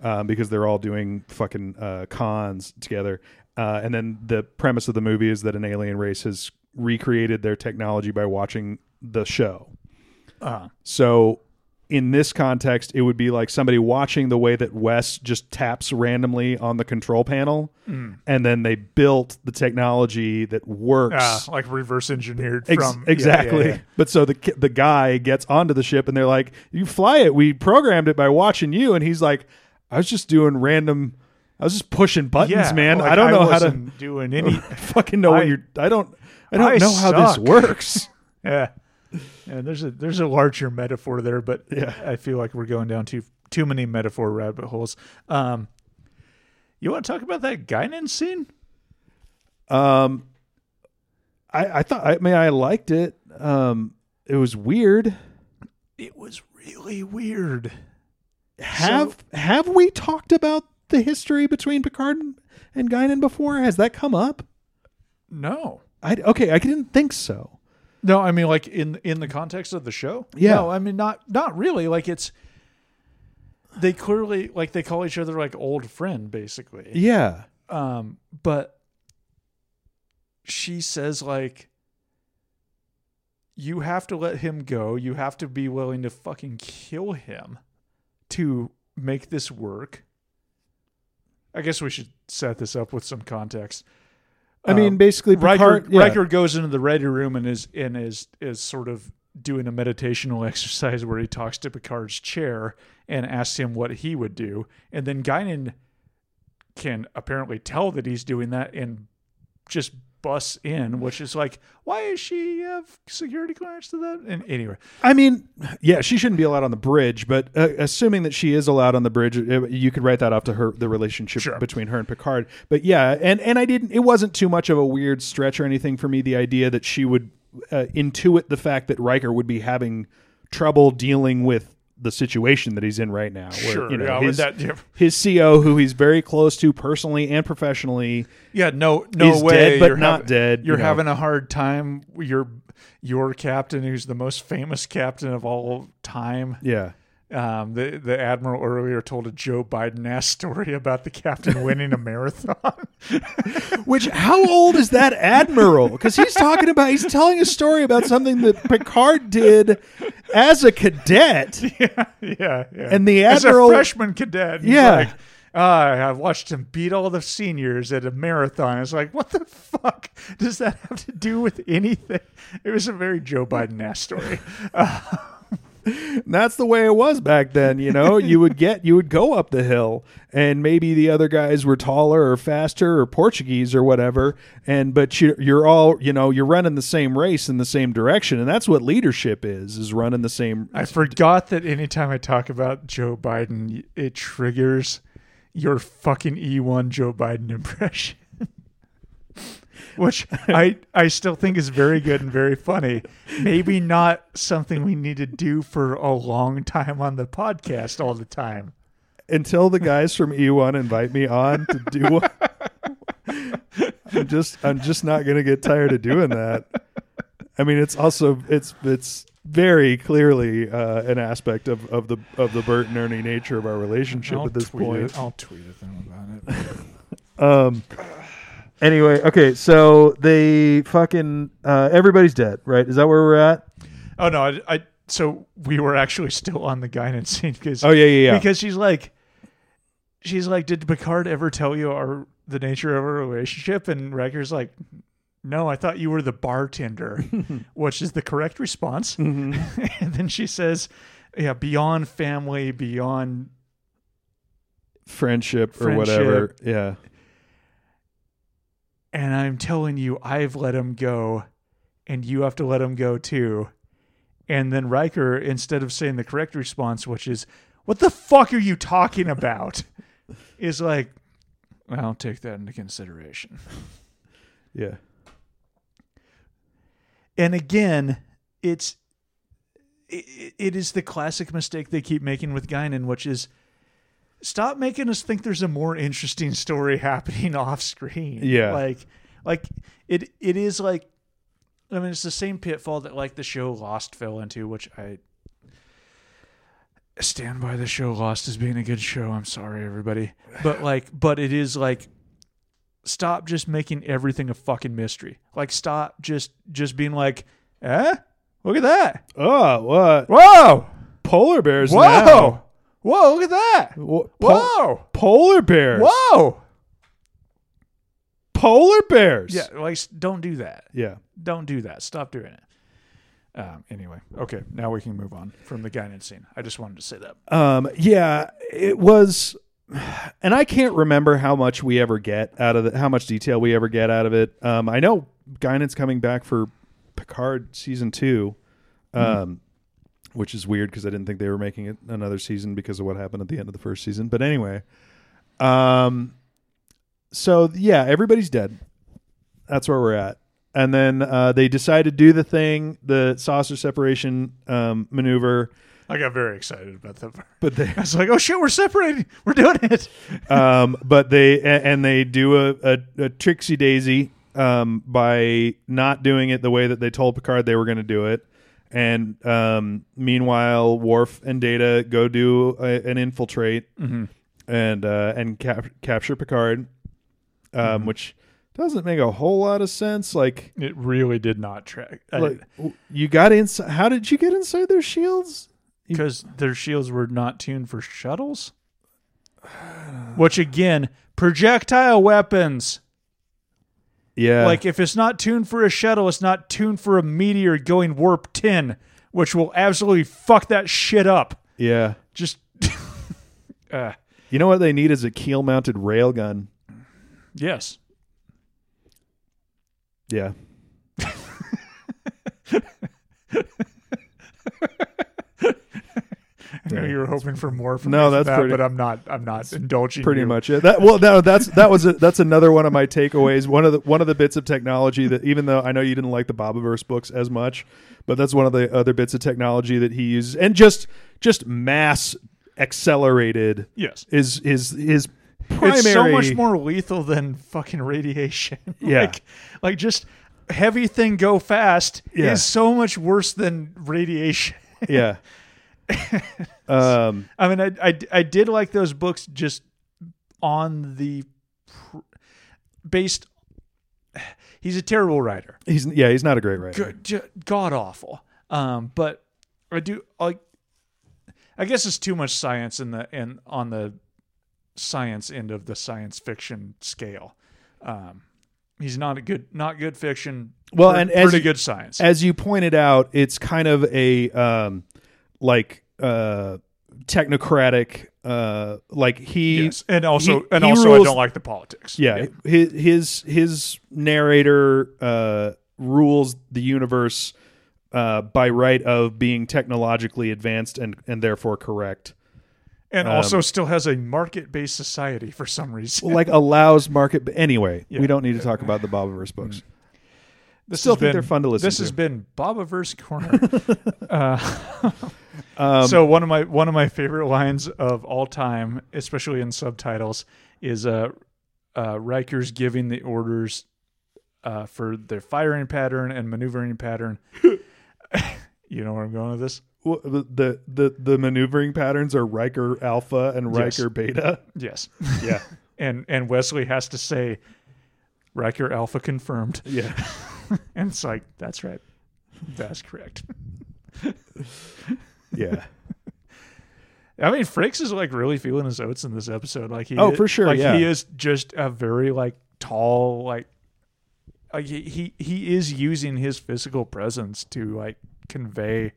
um, because they're all doing fucking uh, cons together. Uh, and then the premise of the movie is that an alien race has recreated their technology by watching the show. Uh, So in this context, it would be like somebody watching the way that Wes just taps randomly on the control panel, and then they built the technology that works. uh, like reverse engineered Ex- from yeah, exactly. yeah, yeah. But so the the guy gets onto the ship, and they're like, "You fly it. We programmed it by watching you." And he's like, "I was just doing random." I was just pushing buttons, yeah, man. like, I don't know how to doing any. fucking know I- what you're. I don't. I don't I know how this works. yeah, yeah. There's a there's a larger metaphor there, but Yeah. I feel like we're going down too too many metaphor rabbit holes. Um, you want to talk about that Guinan scene? Um, I I thought. I mean, I liked it. Um, it was weird. It was really weird. Have Have we talked about the history between Picard and, Guinan before? Has that come up? No, I okay. I didn't think so. no. I mean, like in in the context of the show. Yeah. No, I mean not not really. Like it's they clearly like they call each other like old friend basically. Yeah. Um, but she says like you have to let him go. You have to be willing to fucking kill him to make this work. I guess we should set this up with some context. I mean, Um, basically, Riker, Picard. yeah. Riker goes into the ready room and is and is is sort of doing a meditational exercise where he talks to Picard's chair and asks him what he would do, and then Guinan can apparently tell that he's doing that and just busts in, which is like, why is she have security clearance to that? And anyway, I mean, yeah, she shouldn't be allowed on the bridge, but uh, assuming that she is allowed on the bridge, uh, you could write that off to her the relationship Sure. between her and Picard. But yeah, and and I didn't. It wasn't too much of a weird stretch or anything for me. The idea that she would uh, intuit the fact that Riker would be having trouble dealing with the situation that he's in right now. Where, sure, you know, yeah, his, that, yeah, his CO, who he's very close to personally and professionally, yeah, no, no way, dead but you're not hav- dead. You're you know. having a hard time. Your your captain, who's the most famous captain of all time, yeah. Um, the the admiral earlier told a Joe Biden ass story about the captain winning a marathon. Which how old is that admiral? Because he's talking about he's telling a story about something that Picard did as a cadet. yeah, yeah, yeah. And the As admiral- a freshman cadet, Yeah. like, "Ah, I've watched him beat all the seniors at a marathon. It's like, what the fuck does that have to do with anything? It was a very Joe Biden ass story. And that's the way it was back then. You know, you would get you would go up the hill, and maybe the other guys were taller or faster or Portuguese or whatever. And but you, you're all you know you're running the same race in the same direction, and that's what leadership is: is running the same. I forgot that anytime I talk about Joe Biden, it triggers your fucking E1 Joe Biden impression. Which I, I still think is very good and very funny. Maybe not something we need to do for a long time on the podcast all the time. until the guys from E1 invite me on to do one. I'm just I'm just not going to get tired of doing that. I mean, it's also it's it's very clearly uh, an aspect of, of the of the Bert and Ernie nature of our relationship at this point. It. I'll tweet at them about it. Um. Anyway, okay, so they fucking uh, everybody's dead, right? Is that where we're at? Oh no, I, I so we were actually still on the Guinan scene because Oh yeah, yeah, yeah. because she's like she's like did picard ever tell you our the nature of our relationship and Riker's like no i thought you were the bartender which is the correct response Mm-hmm. and then she says yeah beyond family beyond Friendship or whatever. Yeah. And i'm telling you i've let him go and you have to let him go too and then Riker, instead of saying the correct response, which is, What the fuck are you talking about? is like, I'll take that into consideration. Yeah. And again, it's it, it is the classic mistake they keep making with Guinan, which is stop making us think there's a more interesting story happening off screen. Yeah. Like like it it is like I mean it's the same pitfall that like the show Lost fell into, which I stand by the show Lost as being a good show. I'm sorry everybody. But like but it is like stop just making everything a fucking mystery. Like stop just just being like, eh? Look at that. Oh, what? Whoa. Polar bears Whoa. now. Whoa, look at that. Whoa. polar bears. Whoa. Polar bears. Yeah, like don't do that. Yeah. Don't do that. Stop doing it. Um, anyway, okay, now we can move on from the Guinan scene. I just wanted to say that. Um, yeah, it was and I can't remember how much we ever get out of it, how much detail we ever get out of it. Um, I know Guinan's coming back for Picard season two, um, which is weird because I didn't think they were making it another season because of what happened at the end of the first season. But anyway, um, so yeah, everybody's dead. That's where we're at. And then uh, they decide to do the thing, the saucer separation um, maneuver. I got very excited about that. part. But they I was like, "Oh shit, we're separating. We're doing it." um, but they and they do a, a, a tricksy daisy um, by not doing it the way that they told Picard they were going to do it. And um, meanwhile, Worf and Data go do a, an infiltrate and uh, and cap- capture Picard, um, which doesn't make a whole lot of sense. Like, It really did not track like you got inside. How did you get inside their shields? because their shields were not tuned for shuttles. Which again, projectile weapons. Yeah, Like if it's not tuned for a shuttle, it's not tuned for a meteor going warp 10, which will absolutely fuck that shit up. yeah. Just uh, You know what they need is a keel mounted railgun. yes. Yeah. I know you were hoping for more from No, that's that, pretty- but I'm not I'm not indulging pretty you. much it. That well, no, that's that was a, that's another one of my takeaways. One of the one of the bits of technology that even though I know you didn't like the Bobiverse books as much, but that's one of the other bits of technology that he uses, and just just mass accelerated Yes. is is his primary. It's so much more lethal than fucking radiation. Yeah. like, like just heavy thing go fast Yeah. is so much worse than radiation. Yeah. um. I mean, I, I, I did like those books just on the pr- based. He's a terrible writer, He's yeah. He's not a great writer. good, god awful. Um, but I do like. I guess it's too much science in the in on the science end of the science fiction scale. Um, he's not a good, not good fiction. Well, and as pretty you- good science. as you pointed out, it's kind of a um, like uh, technocratic. Uh, like he, yes, and also, he- and he also, I don't like the politics. yeah, his his his narrator uh, rules the universe uh, by right of being technologically advanced and and therefore correct. and Um, also still has a market-based society for some reason. like allows market. But anyway, Yeah. we don't need to talk about the Bobiverse books. This Still has think been- they're fun to listen This to. has been Bobiverse Corner. uh, Um, so one of my one of my favorite lines of all time, especially in subtitles, is uh, uh, Riker's giving the orders uh, for their firing pattern and maneuvering pattern. you know where I'm going with this? w- the, the the maneuvering patterns are Riker Alpha and Yes. Riker Beta. Yes, Yeah, and and Wesley has to say, Riker Alpha confirmed, yeah. and it's like that's right, that's correct. Yeah. I mean, Frakes is like really feeling his oats in this episode. Like he, Oh, for sure, Like yeah. he is just a very like tall, like, like he, he he is using his physical presence to like convey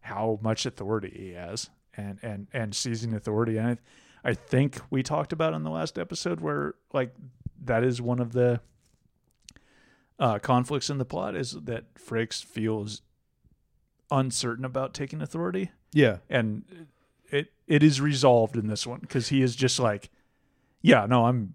how much authority he has and and and seizing authority. And I, I think we talked about in the last episode where like that is one of the uh, conflicts in the plot is that Frakes feels uncertain about taking authority Yeah. and it it is resolved in this one because he is just like, yeah, no, I'm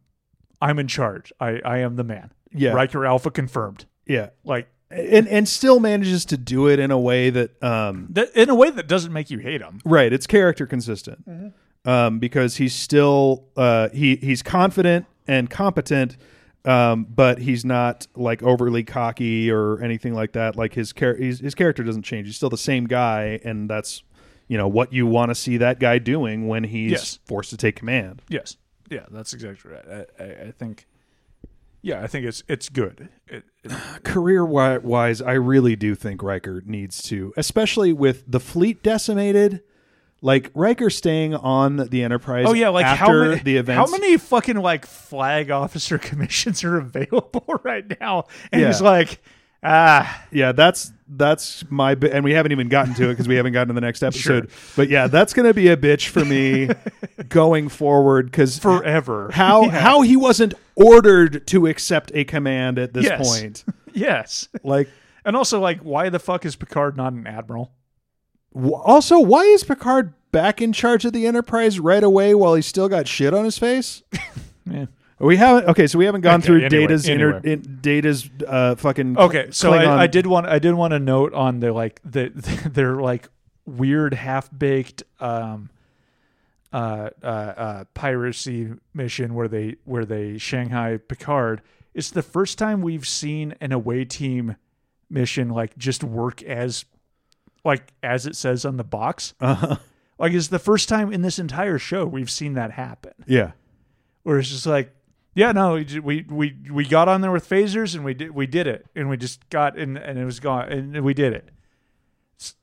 I'm in charge. I I am the man. Yeah. Riker Alpha confirmed. Yeah. Like And and still manages to do it in a way that um that in a way that doesn't make you hate him. right, it's character consistent. Um because he's still uh he he's confident and competent um but he's not like overly cocky or anything like that. Like his char- his, his character doesn't change. He's still the same guy and that's you know what you want to see that guy doing when he's Yes. forced to take command. Yes. Yeah, that's exactly right. I, I, I think. Yeah, I think it's it's good. It, it, Career wise, I really do think Riker needs to, especially with the fleet decimated. Like Riker staying on the Enterprise. oh yeah, like after how many the events. how many fucking like flag officer commissions are available right now? And Yeah. he's like, ah, Yeah, that's that's my bi- and we haven't even gotten to it because we haven't gotten to the next episode. But yeah, that's gonna be a bitch for me going forward because Forever. how Yeah. how he wasn't ordered to accept a command at this Yes. point. Yes. Like, And also, like, why the fuck is Picard not an admiral? Also, why is Picard back in charge of the Enterprise right away while he's still got shit on his face? Yeah. We haven't. Okay, so we haven't gone Okay, through anyway, Data's inner, anyway. in, Data's uh, fucking. Okay, so I, I did want I did want to note on the like the their like weird half baked um uh, uh uh piracy mission where they where they Shanghai Picard. It's the first time we've seen an away team mission like just work as like as it says on the box. Uh-huh. Like it's the first time in this entire show we've seen that happen. Yeah. Where it's just like, yeah, no, we we we, we got on there with phasers and we did we did it and we just got and and it was gone and we did it. It's-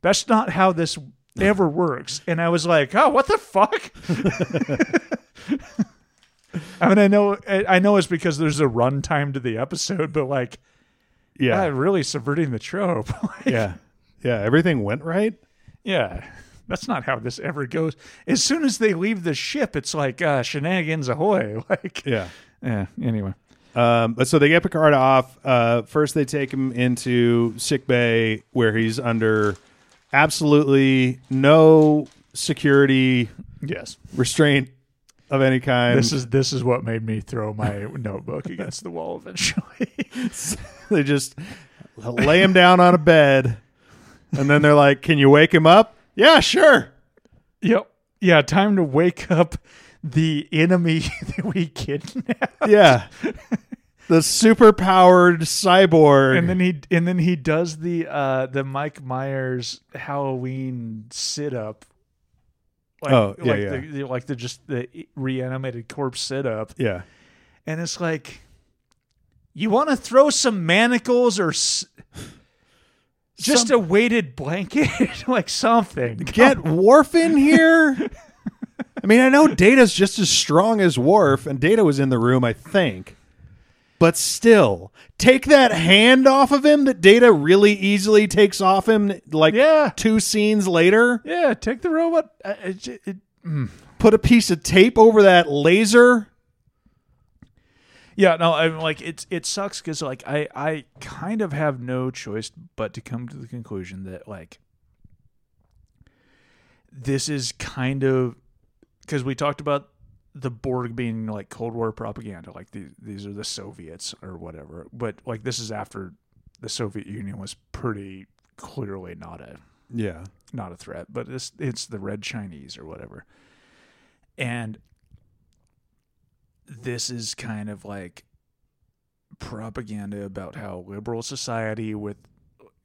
That's not how this ever works. And I was like, oh, what the fuck? I mean, I know I I know it's because there's a runtime to the episode, but like, yeah, Yeah. really subverting the trope. Like, Yeah. Yeah. Everything went right. yeah. That's not how this ever goes. As soon as they leave the ship, it's like uh, shenanigans ahoy! Like, Yeah. yeah. Anyway, Um, but so they get Picard off. Uh, first, they take him into sick bay where he's under absolutely no security yes. restraint of any kind. This is this is what made me throw my notebook against the wall eventually. they just lay him down on a bed, and then they're like, "Can you wake him up?" Yeah, sure. yep. Yeah. Time to wake up the enemy that we kidnapped. Yeah, the super powered cyborg. And then he and then he does the uh the Mike Myers Halloween sit up. Like, Oh, yeah, like yeah. the the- like the just the reanimated corpse sit up, yeah, and it's like, you want to throw some manacles or s- just Some- a weighted blanket, like something. get Worf in here. I mean, I know Data's just as strong as Worf, and Data was in the room, I think. But still, take that hand off of him that Data really easily takes off him, like Yeah. two scenes later. Yeah, take the robot. uh, It, it, it, Put a piece of tape over that laser. Yeah, no, I'm like it's it sucks because like I I kind of have no choice but to come to the conclusion that like this is kind of because we talked about the Borg being like Cold War propaganda, like these these are the Soviets or whatever, but like this is after the Soviet Union was pretty clearly not a Yeah. not a threat, but it's it's the red Chinese or whatever. And this is kind of like propaganda about how liberal society with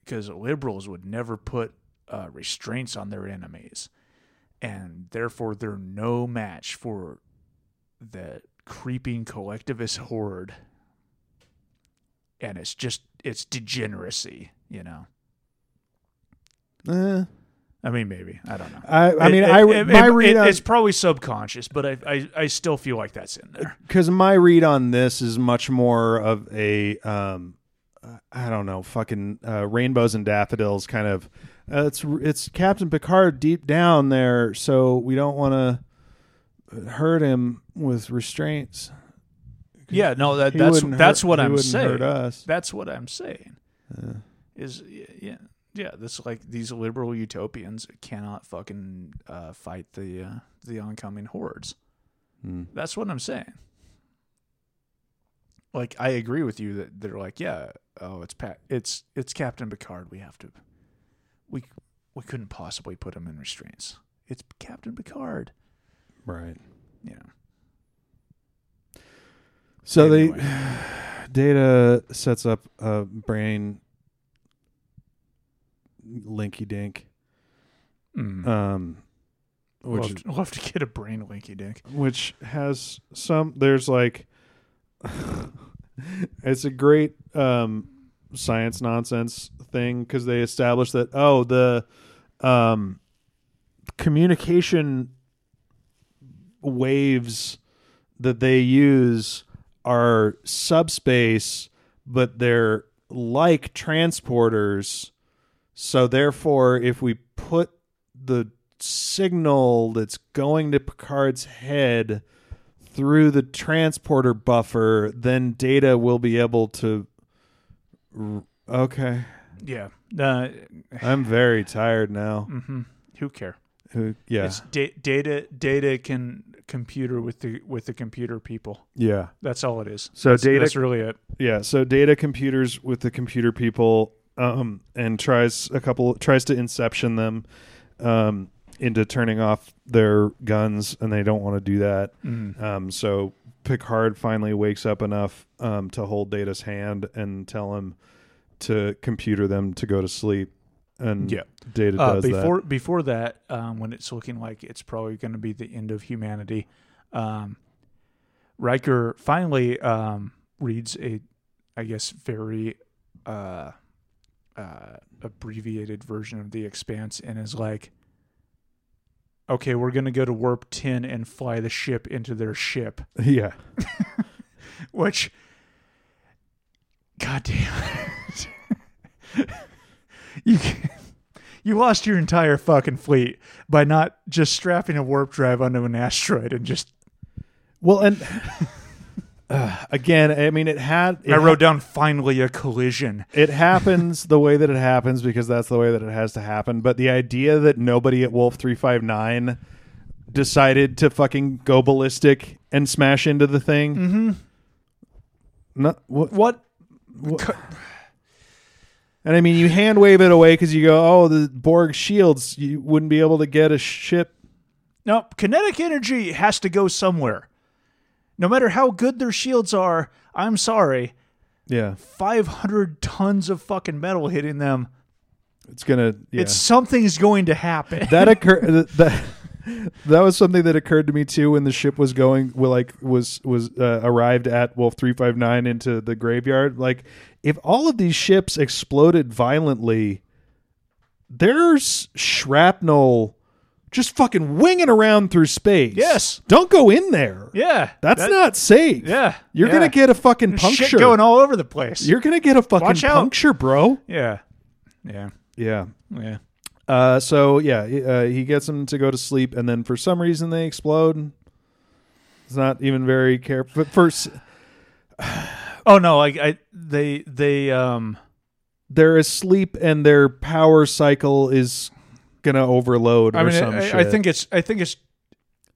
because liberals would never put uh, restraints on their enemies, and therefore they're no match for the creeping collectivist horde. And it's just it's degeneracy, you know. Eh. I mean, maybe I don't know. I, I It- mean, it- I it- my read on it's probably subconscious, but I, I I still feel like that's in there. because my read on this is much more of a um i don't know fucking uh, rainbows and daffodils kind of uh, it's it's captain picard deep down there so we don't want to hurt him with restraints Yeah, no, that that's that's hurt- what I'm saying. hurt us That's what I'm saying. Is yeah, yeah. this like these liberal utopians cannot fucking uh, fight the uh, the oncoming hordes. Hmm. That's what I'm saying. Like I agree with you that they're like, yeah, oh, it's Pat, it's it's Captain Picard. We have to, we we couldn't possibly put him in restraints. It's Captain Picard. right Yeah. so Anyway. they data sets up a brain linky dink Mm. um which love, to, love to get a brain linky dink. which has some there's like it's a great um science nonsense thing because they establish that oh the um communication waves that they use are subspace but they're like transporters. So therefore, if we put the signal that's going to Picard's head through the transporter buffer, then Data will be able to. r- Okay, Yeah. Uh, I'm very tired now. who care? Who- Yeah, It's da- data. Data can computer with the with the computer people. yeah. That's all it is. So that's, data- That's really it. Yeah, so data computers with the computer people um, and tries a couple tries to inception them um, into turning off their guns, and they don't want to do that. Mm. Um, so Picard finally wakes up enough um, to hold Data's hand and tell him to computer them to go to sleep, and Yeah. Data Uh, does before before that, um, when it's looking like it's probably going to be the end of humanity, um, Riker finally um, reads a, I guess, very uh, uh, abbreviated version of the Expanse and is like, "Okay, we're going to go to warp ten and fly the ship into their ship." Yeah, Which, God damn it. you you lost your entire fucking fleet by not just strapping a warp drive onto an asteroid and just. well, and uh, again, I mean, it had. It I wrote down finally a collision. it happens the way that it happens because that's the way that it has to happen. But the idea that nobody at Wolf three five nine decided to fucking go ballistic and smash into the thing. Mm-hmm. No, what, What? what and I mean, you hand wave it away because you go, "Oh, the Borg shields. You wouldn't be able to get a ship." No, kinetic energy has to go somewhere. No matter how good their shields are, I'm sorry. Yeah, 500 tons of fucking metal hitting them. it's gonna. Yeah. It's something's going to happen. that occurred that that was something that occurred to me too when the ship was going like was was uh, arrived at wolf 359 into the graveyard like if all of these ships exploded violently there's shrapnel just fucking winging around through space Yes. don't go in there yeah. that's that- not safe Yeah. you're yeah. gonna get a fucking There's puncture shit going all over the place. you're gonna get a fucking puncture bro yeah. Yeah. yeah Yeah. Uh, so yeah, he- uh, he gets them to go to sleep, and then for some reason they explode. It's not even very careful. But first, Oh no, like I they they um they're asleep, and their power cycle is gonna overload. I or mean some I, shit. I think it's I think it's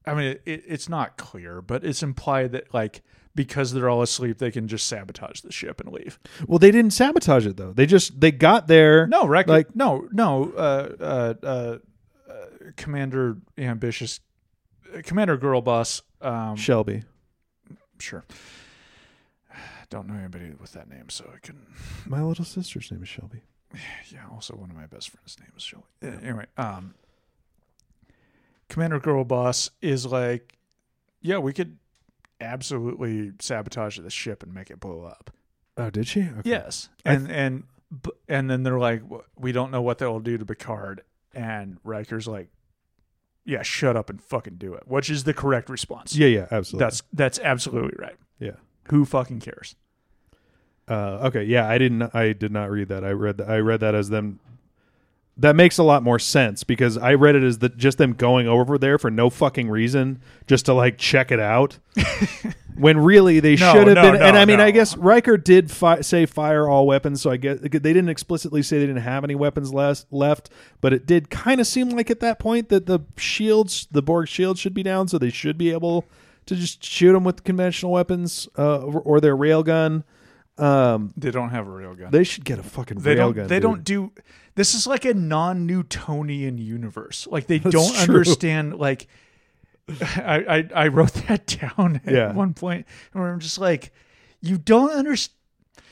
I mean it, it's not clear, but it's implied that like because they're all asleep they can just sabotage the ship and leave. Well, they didn't sabotage it though. They just they got there. No, right? Like- no, no. Uh, uh, uh, uh, Commander ambitious, Commander girl boss. Um, Shelby. sure. Don't know anybody with that name, so I couldn't. My little sister's name is Shelby. Yeah, also one of my best friends' name is Shelly. Uh, Anyway, um, Commander Girl Boss is like, yeah, we could absolutely sabotage the ship and make it blow up. Oh, did she? Okay. Yes, and and and then they're like, we don't know what that will do to Picard, and Riker's like, yeah, shut up and fucking do it, which is the correct response. Yeah, yeah, absolutely. that's that's absolutely right. yeah. Who fucking cares? Uh, okay, yeah, I didn't. I did not read that. I read. That, I read that as them. That makes a lot more sense because I read it as that just them going over there for no fucking reason, just to like check it out. when really they No, should have no, been. no, and I mean, no. I guess Riker did fi- say fire all weapons, so I guess they didn't explicitly say they didn't have any weapons less, left, but it did kind of seem like at that point that the shields, the Borg shields, should be down, so they should be able to just shoot them with conventional weapons uh, or, or their railgun. Um, They don't have a real gun. they should get a fucking they railgun. they dude. don't do this is like a non-newtonian universe like they That's don't true. understand like I, I i wrote that down at Yeah. one point where i'm just like you don't understand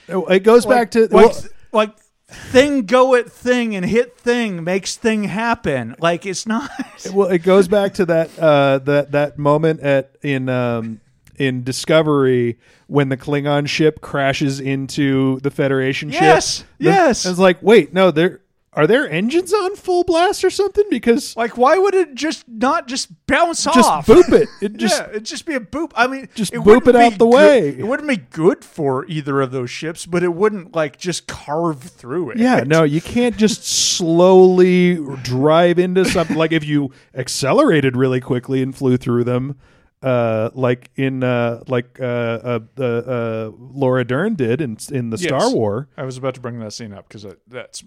Oh, It goes back to like, well, like thing go at thing and hit thing makes thing happen like it's not well, it goes back to that uh, that that moment at in um, in Discovery when the Klingon ship crashes into the Federation Yes, ship. yes. And it's like, wait, no, they're are their engines on full blast or something? Because Like, why would it just not just bounce just off? boop it. It just yeah, it'd just be a boop. I mean, Just it boop it out the good- way. It wouldn't be good for either of those ships, but it wouldn't like just carve through it. Yeah, no, you can't just slowly drive into something. Like if you accelerated really quickly and flew through them, uh, like in uh, like uh, uh, uh, uh, Laura Dern did in in the Yes. Star War. I was about to bring that scene up because that's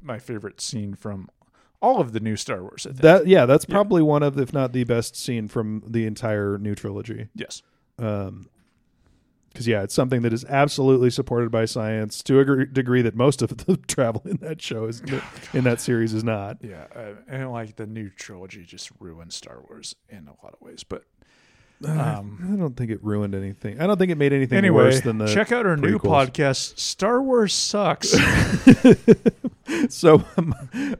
my favorite scene from all of the new Star Wars. That yeah, that's probably one of, if not the best scene from the entire new trilogy. yes. Um, because yeah, it's something that is absolutely supported by science to a gr- degree that most of the travel in that show is in that series is not. Yeah, uh, and like the new trilogy just ruined Star Wars in a lot of ways. But um, I don't think it ruined anything. I don't think it made anything anyway, worse than the check out our new podcast. Star Wars sucks. So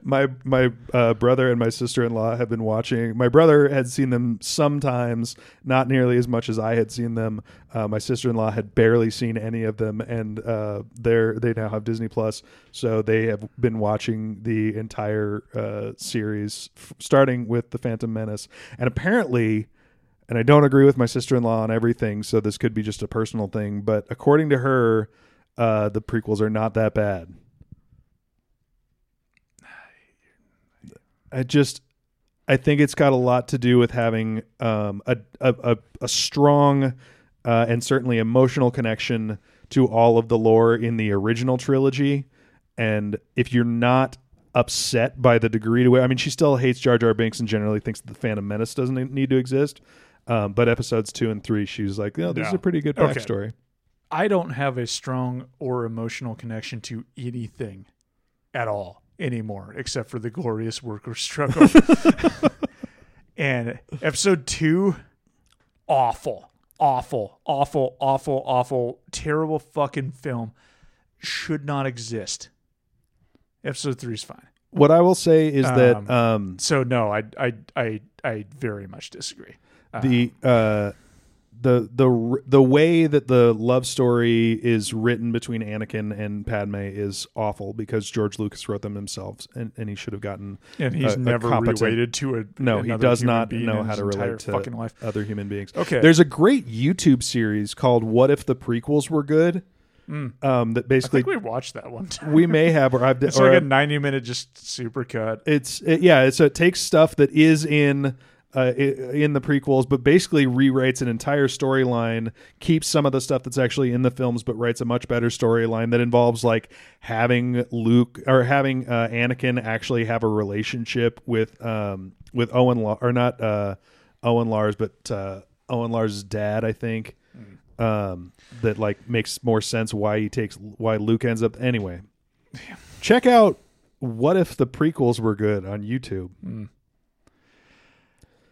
my my uh, brother and my sister in law have been watching. My brother had seen them sometimes, not nearly as much as I had seen them. Uh, my sister in law had barely seen any of them, and uh, they're they now have Disney Plus, so they have been watching the entire uh, series, f- starting with the Phantom Menace, and apparently. And I don't agree with my sister in law on everything, so this could be just a personal thing. But according to her, uh, the prequels are not that bad. I just I think it's got a lot to do with having um, a, a a a strong uh, and certainly emotional connection to all of the lore in the original trilogy, and if you're not upset by the degree to which I mean, she still hates Jar Jar Binks and generally thinks that the Phantom Menace doesn't need to exist. Um, but episodes two and three, she was like, "No, this is a pretty good Okay. backstory." I don't have a strong or emotional connection to anything at all anymore, except for the glorious worker struggle. and episode two, awful, awful, awful, awful, awful, terrible fucking film. Should not exist. Episode three is fine. What I will say is that Um, um, So no, I I I I very much disagree. The uh the the the way that the love story is written between Anakin and Padme is awful because George Lucas wrote them himself and, and he should have gotten and he's a- a never competent- related to a no he does not know how to relate to fucking life. other human beings Okay. there's a great YouTube series called What If the Prequels Were Good um that. I basically think we watched that one. Time. we may have or I've It's or like a 90 minute just super cut. it's it, yeah so it takes stuff that is in uh, in the prequels but basically rewrites an entire storyline keeps some of the stuff that's actually in the films but writes a much better storyline that involves like having luke or having uh, anakin actually have a relationship with um with owen La- or not uh owen lars but uh owen lars' dad i think. Um that like makes more sense why he takes why luke ends up anyway. Check out what if the prequels were good on YouTube?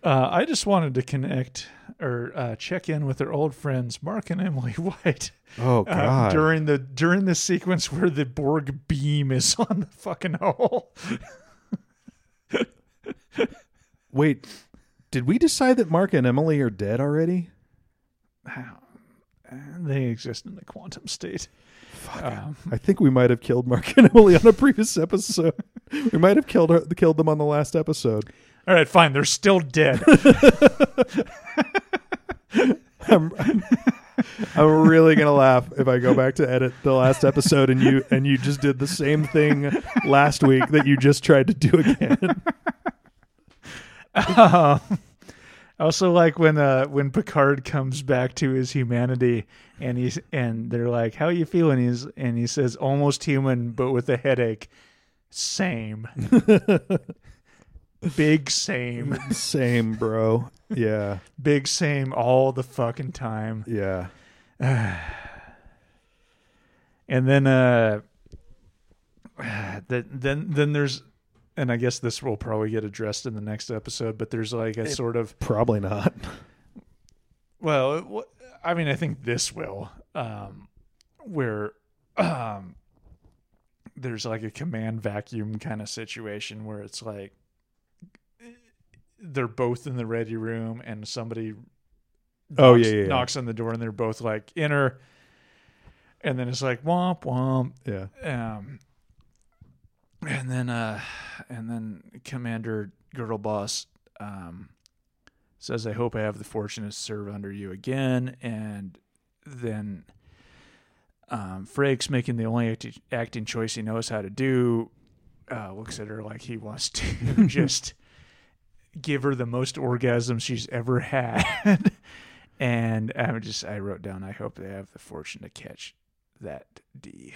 Uh, I just wanted to connect or uh, check in with our old friends Mark and Emily White Oh uh, during the during the sequence where the Borg beam is on the fucking hole. Wait, did we decide that Mark and Emily are dead already? They exist in the quantum state. Um, I think we might have killed Mark and Emily on a previous episode. we might have killed her, killed them on the last episode. All right, fine. They're still dead. I'm, I'm, really gonna laugh if I go back to edit the last episode and you and you just did the same thing last week that you just tried to do again. I also like when uh when Picard comes back to his humanity and he's and they're like, "How are you feeling?" He's and he says, "Almost human, but with a headache." Same. Big same. Same, bro. Yeah, Big same all the fucking time. yeah. And then uh that then then there's and I guess this will probably get addressed in the next episode, but there's like a sort of Probably not. Well, it I mean, I think this will, um, where um, there's like a command vacuum kind of situation where it's like they're both in the ready room and somebody Oh, knocks, yeah, yeah, yeah. knocks on the door and they're both like inner, and then it's like womp womp. Yeah. Um, and then uh and then commander girl boss um says i hope i have the fortune to serve under you again and then um Frakes making the only acti- acting choice he knows how to do uh looks at her like he wants to just give her the most orgasms she's ever had and i'm just i wrote down i hope they have the fortune to catch that d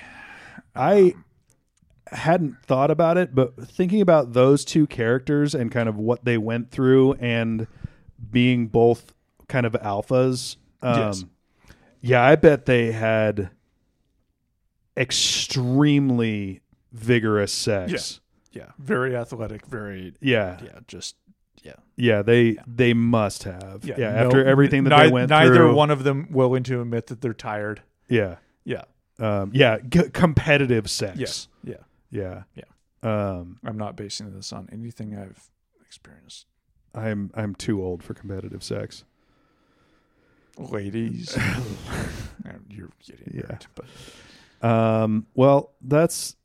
I hadn't thought about it, but thinking about those two characters and kind of what they went through and being both kind of alphas. Um, Yes. Yeah, I bet they had extremely vigorous sex. yeah very athletic very Yeah. Yeah. yeah just yeah Yeah, they they must have. Yeah, no- after everything that ni- they went neither through. Neither one of them willing to admit that they're tired Yeah. yeah Um, yeah, g- competitive sex. yes yeah Yeah. Yeah. Um, i'm not basing this on anything i've experienced I'm I'm too old for competitive sex. ladies you're getting Yeah. it but Um, well, that's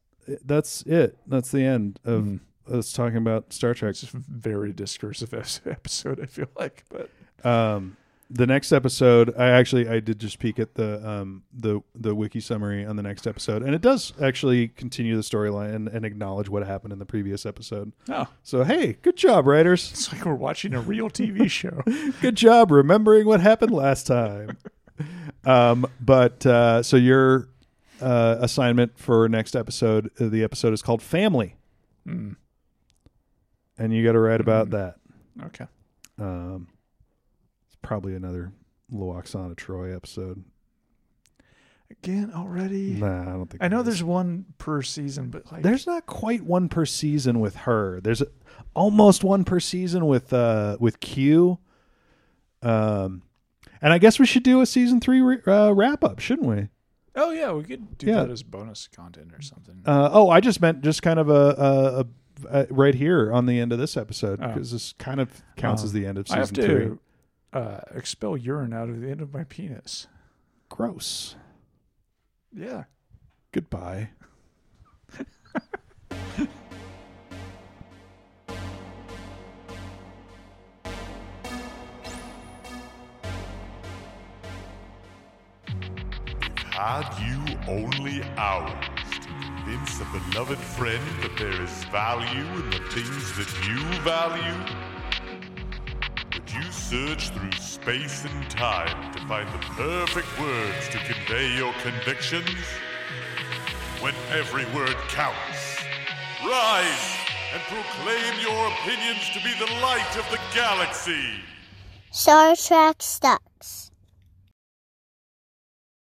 that's it. That's the end of Mm. Us talking about Star Trek. it's a very discursive episode i feel like but Um, the next episode, I actually I did just peek at the um the the wiki summary on the next episode, and it does actually continue the storyline and, and acknowledge what happened in the previous episode. oh So hey, good job, writers. it's like we're watching a real tv show good job remembering what happened last time. um, but uh, so your uh, assignment for next episode, uh, the episode is called Family, Mm, and you got to write about Mm. that. okay Um, it's probably another Lwaxana Troi episode. again already Nah, I don't think. i know there's one per season but like there's not quite one per season with her. There's a, almost one per season with uh with Q. Um, and I guess we should do a season three re- uh, wrap up, shouldn't we? oh yeah we could do Yeah. that as bonus content or something Uh, oh, I just meant just kind of a, a, a, a right here on the end of this episode Oh. because this kind of counts Oh. as the end of season I have season three. to uh, expel urine out of the end of my penis. Gross. Yeah. Goodbye. Had you only hours to convince a beloved friend that there is value in the things that you value? Would you search through space and time to find the perfect words to convey your convictions? When every word counts, rise and proclaim your opinions to be the light of the galaxy! Star Trek stuff.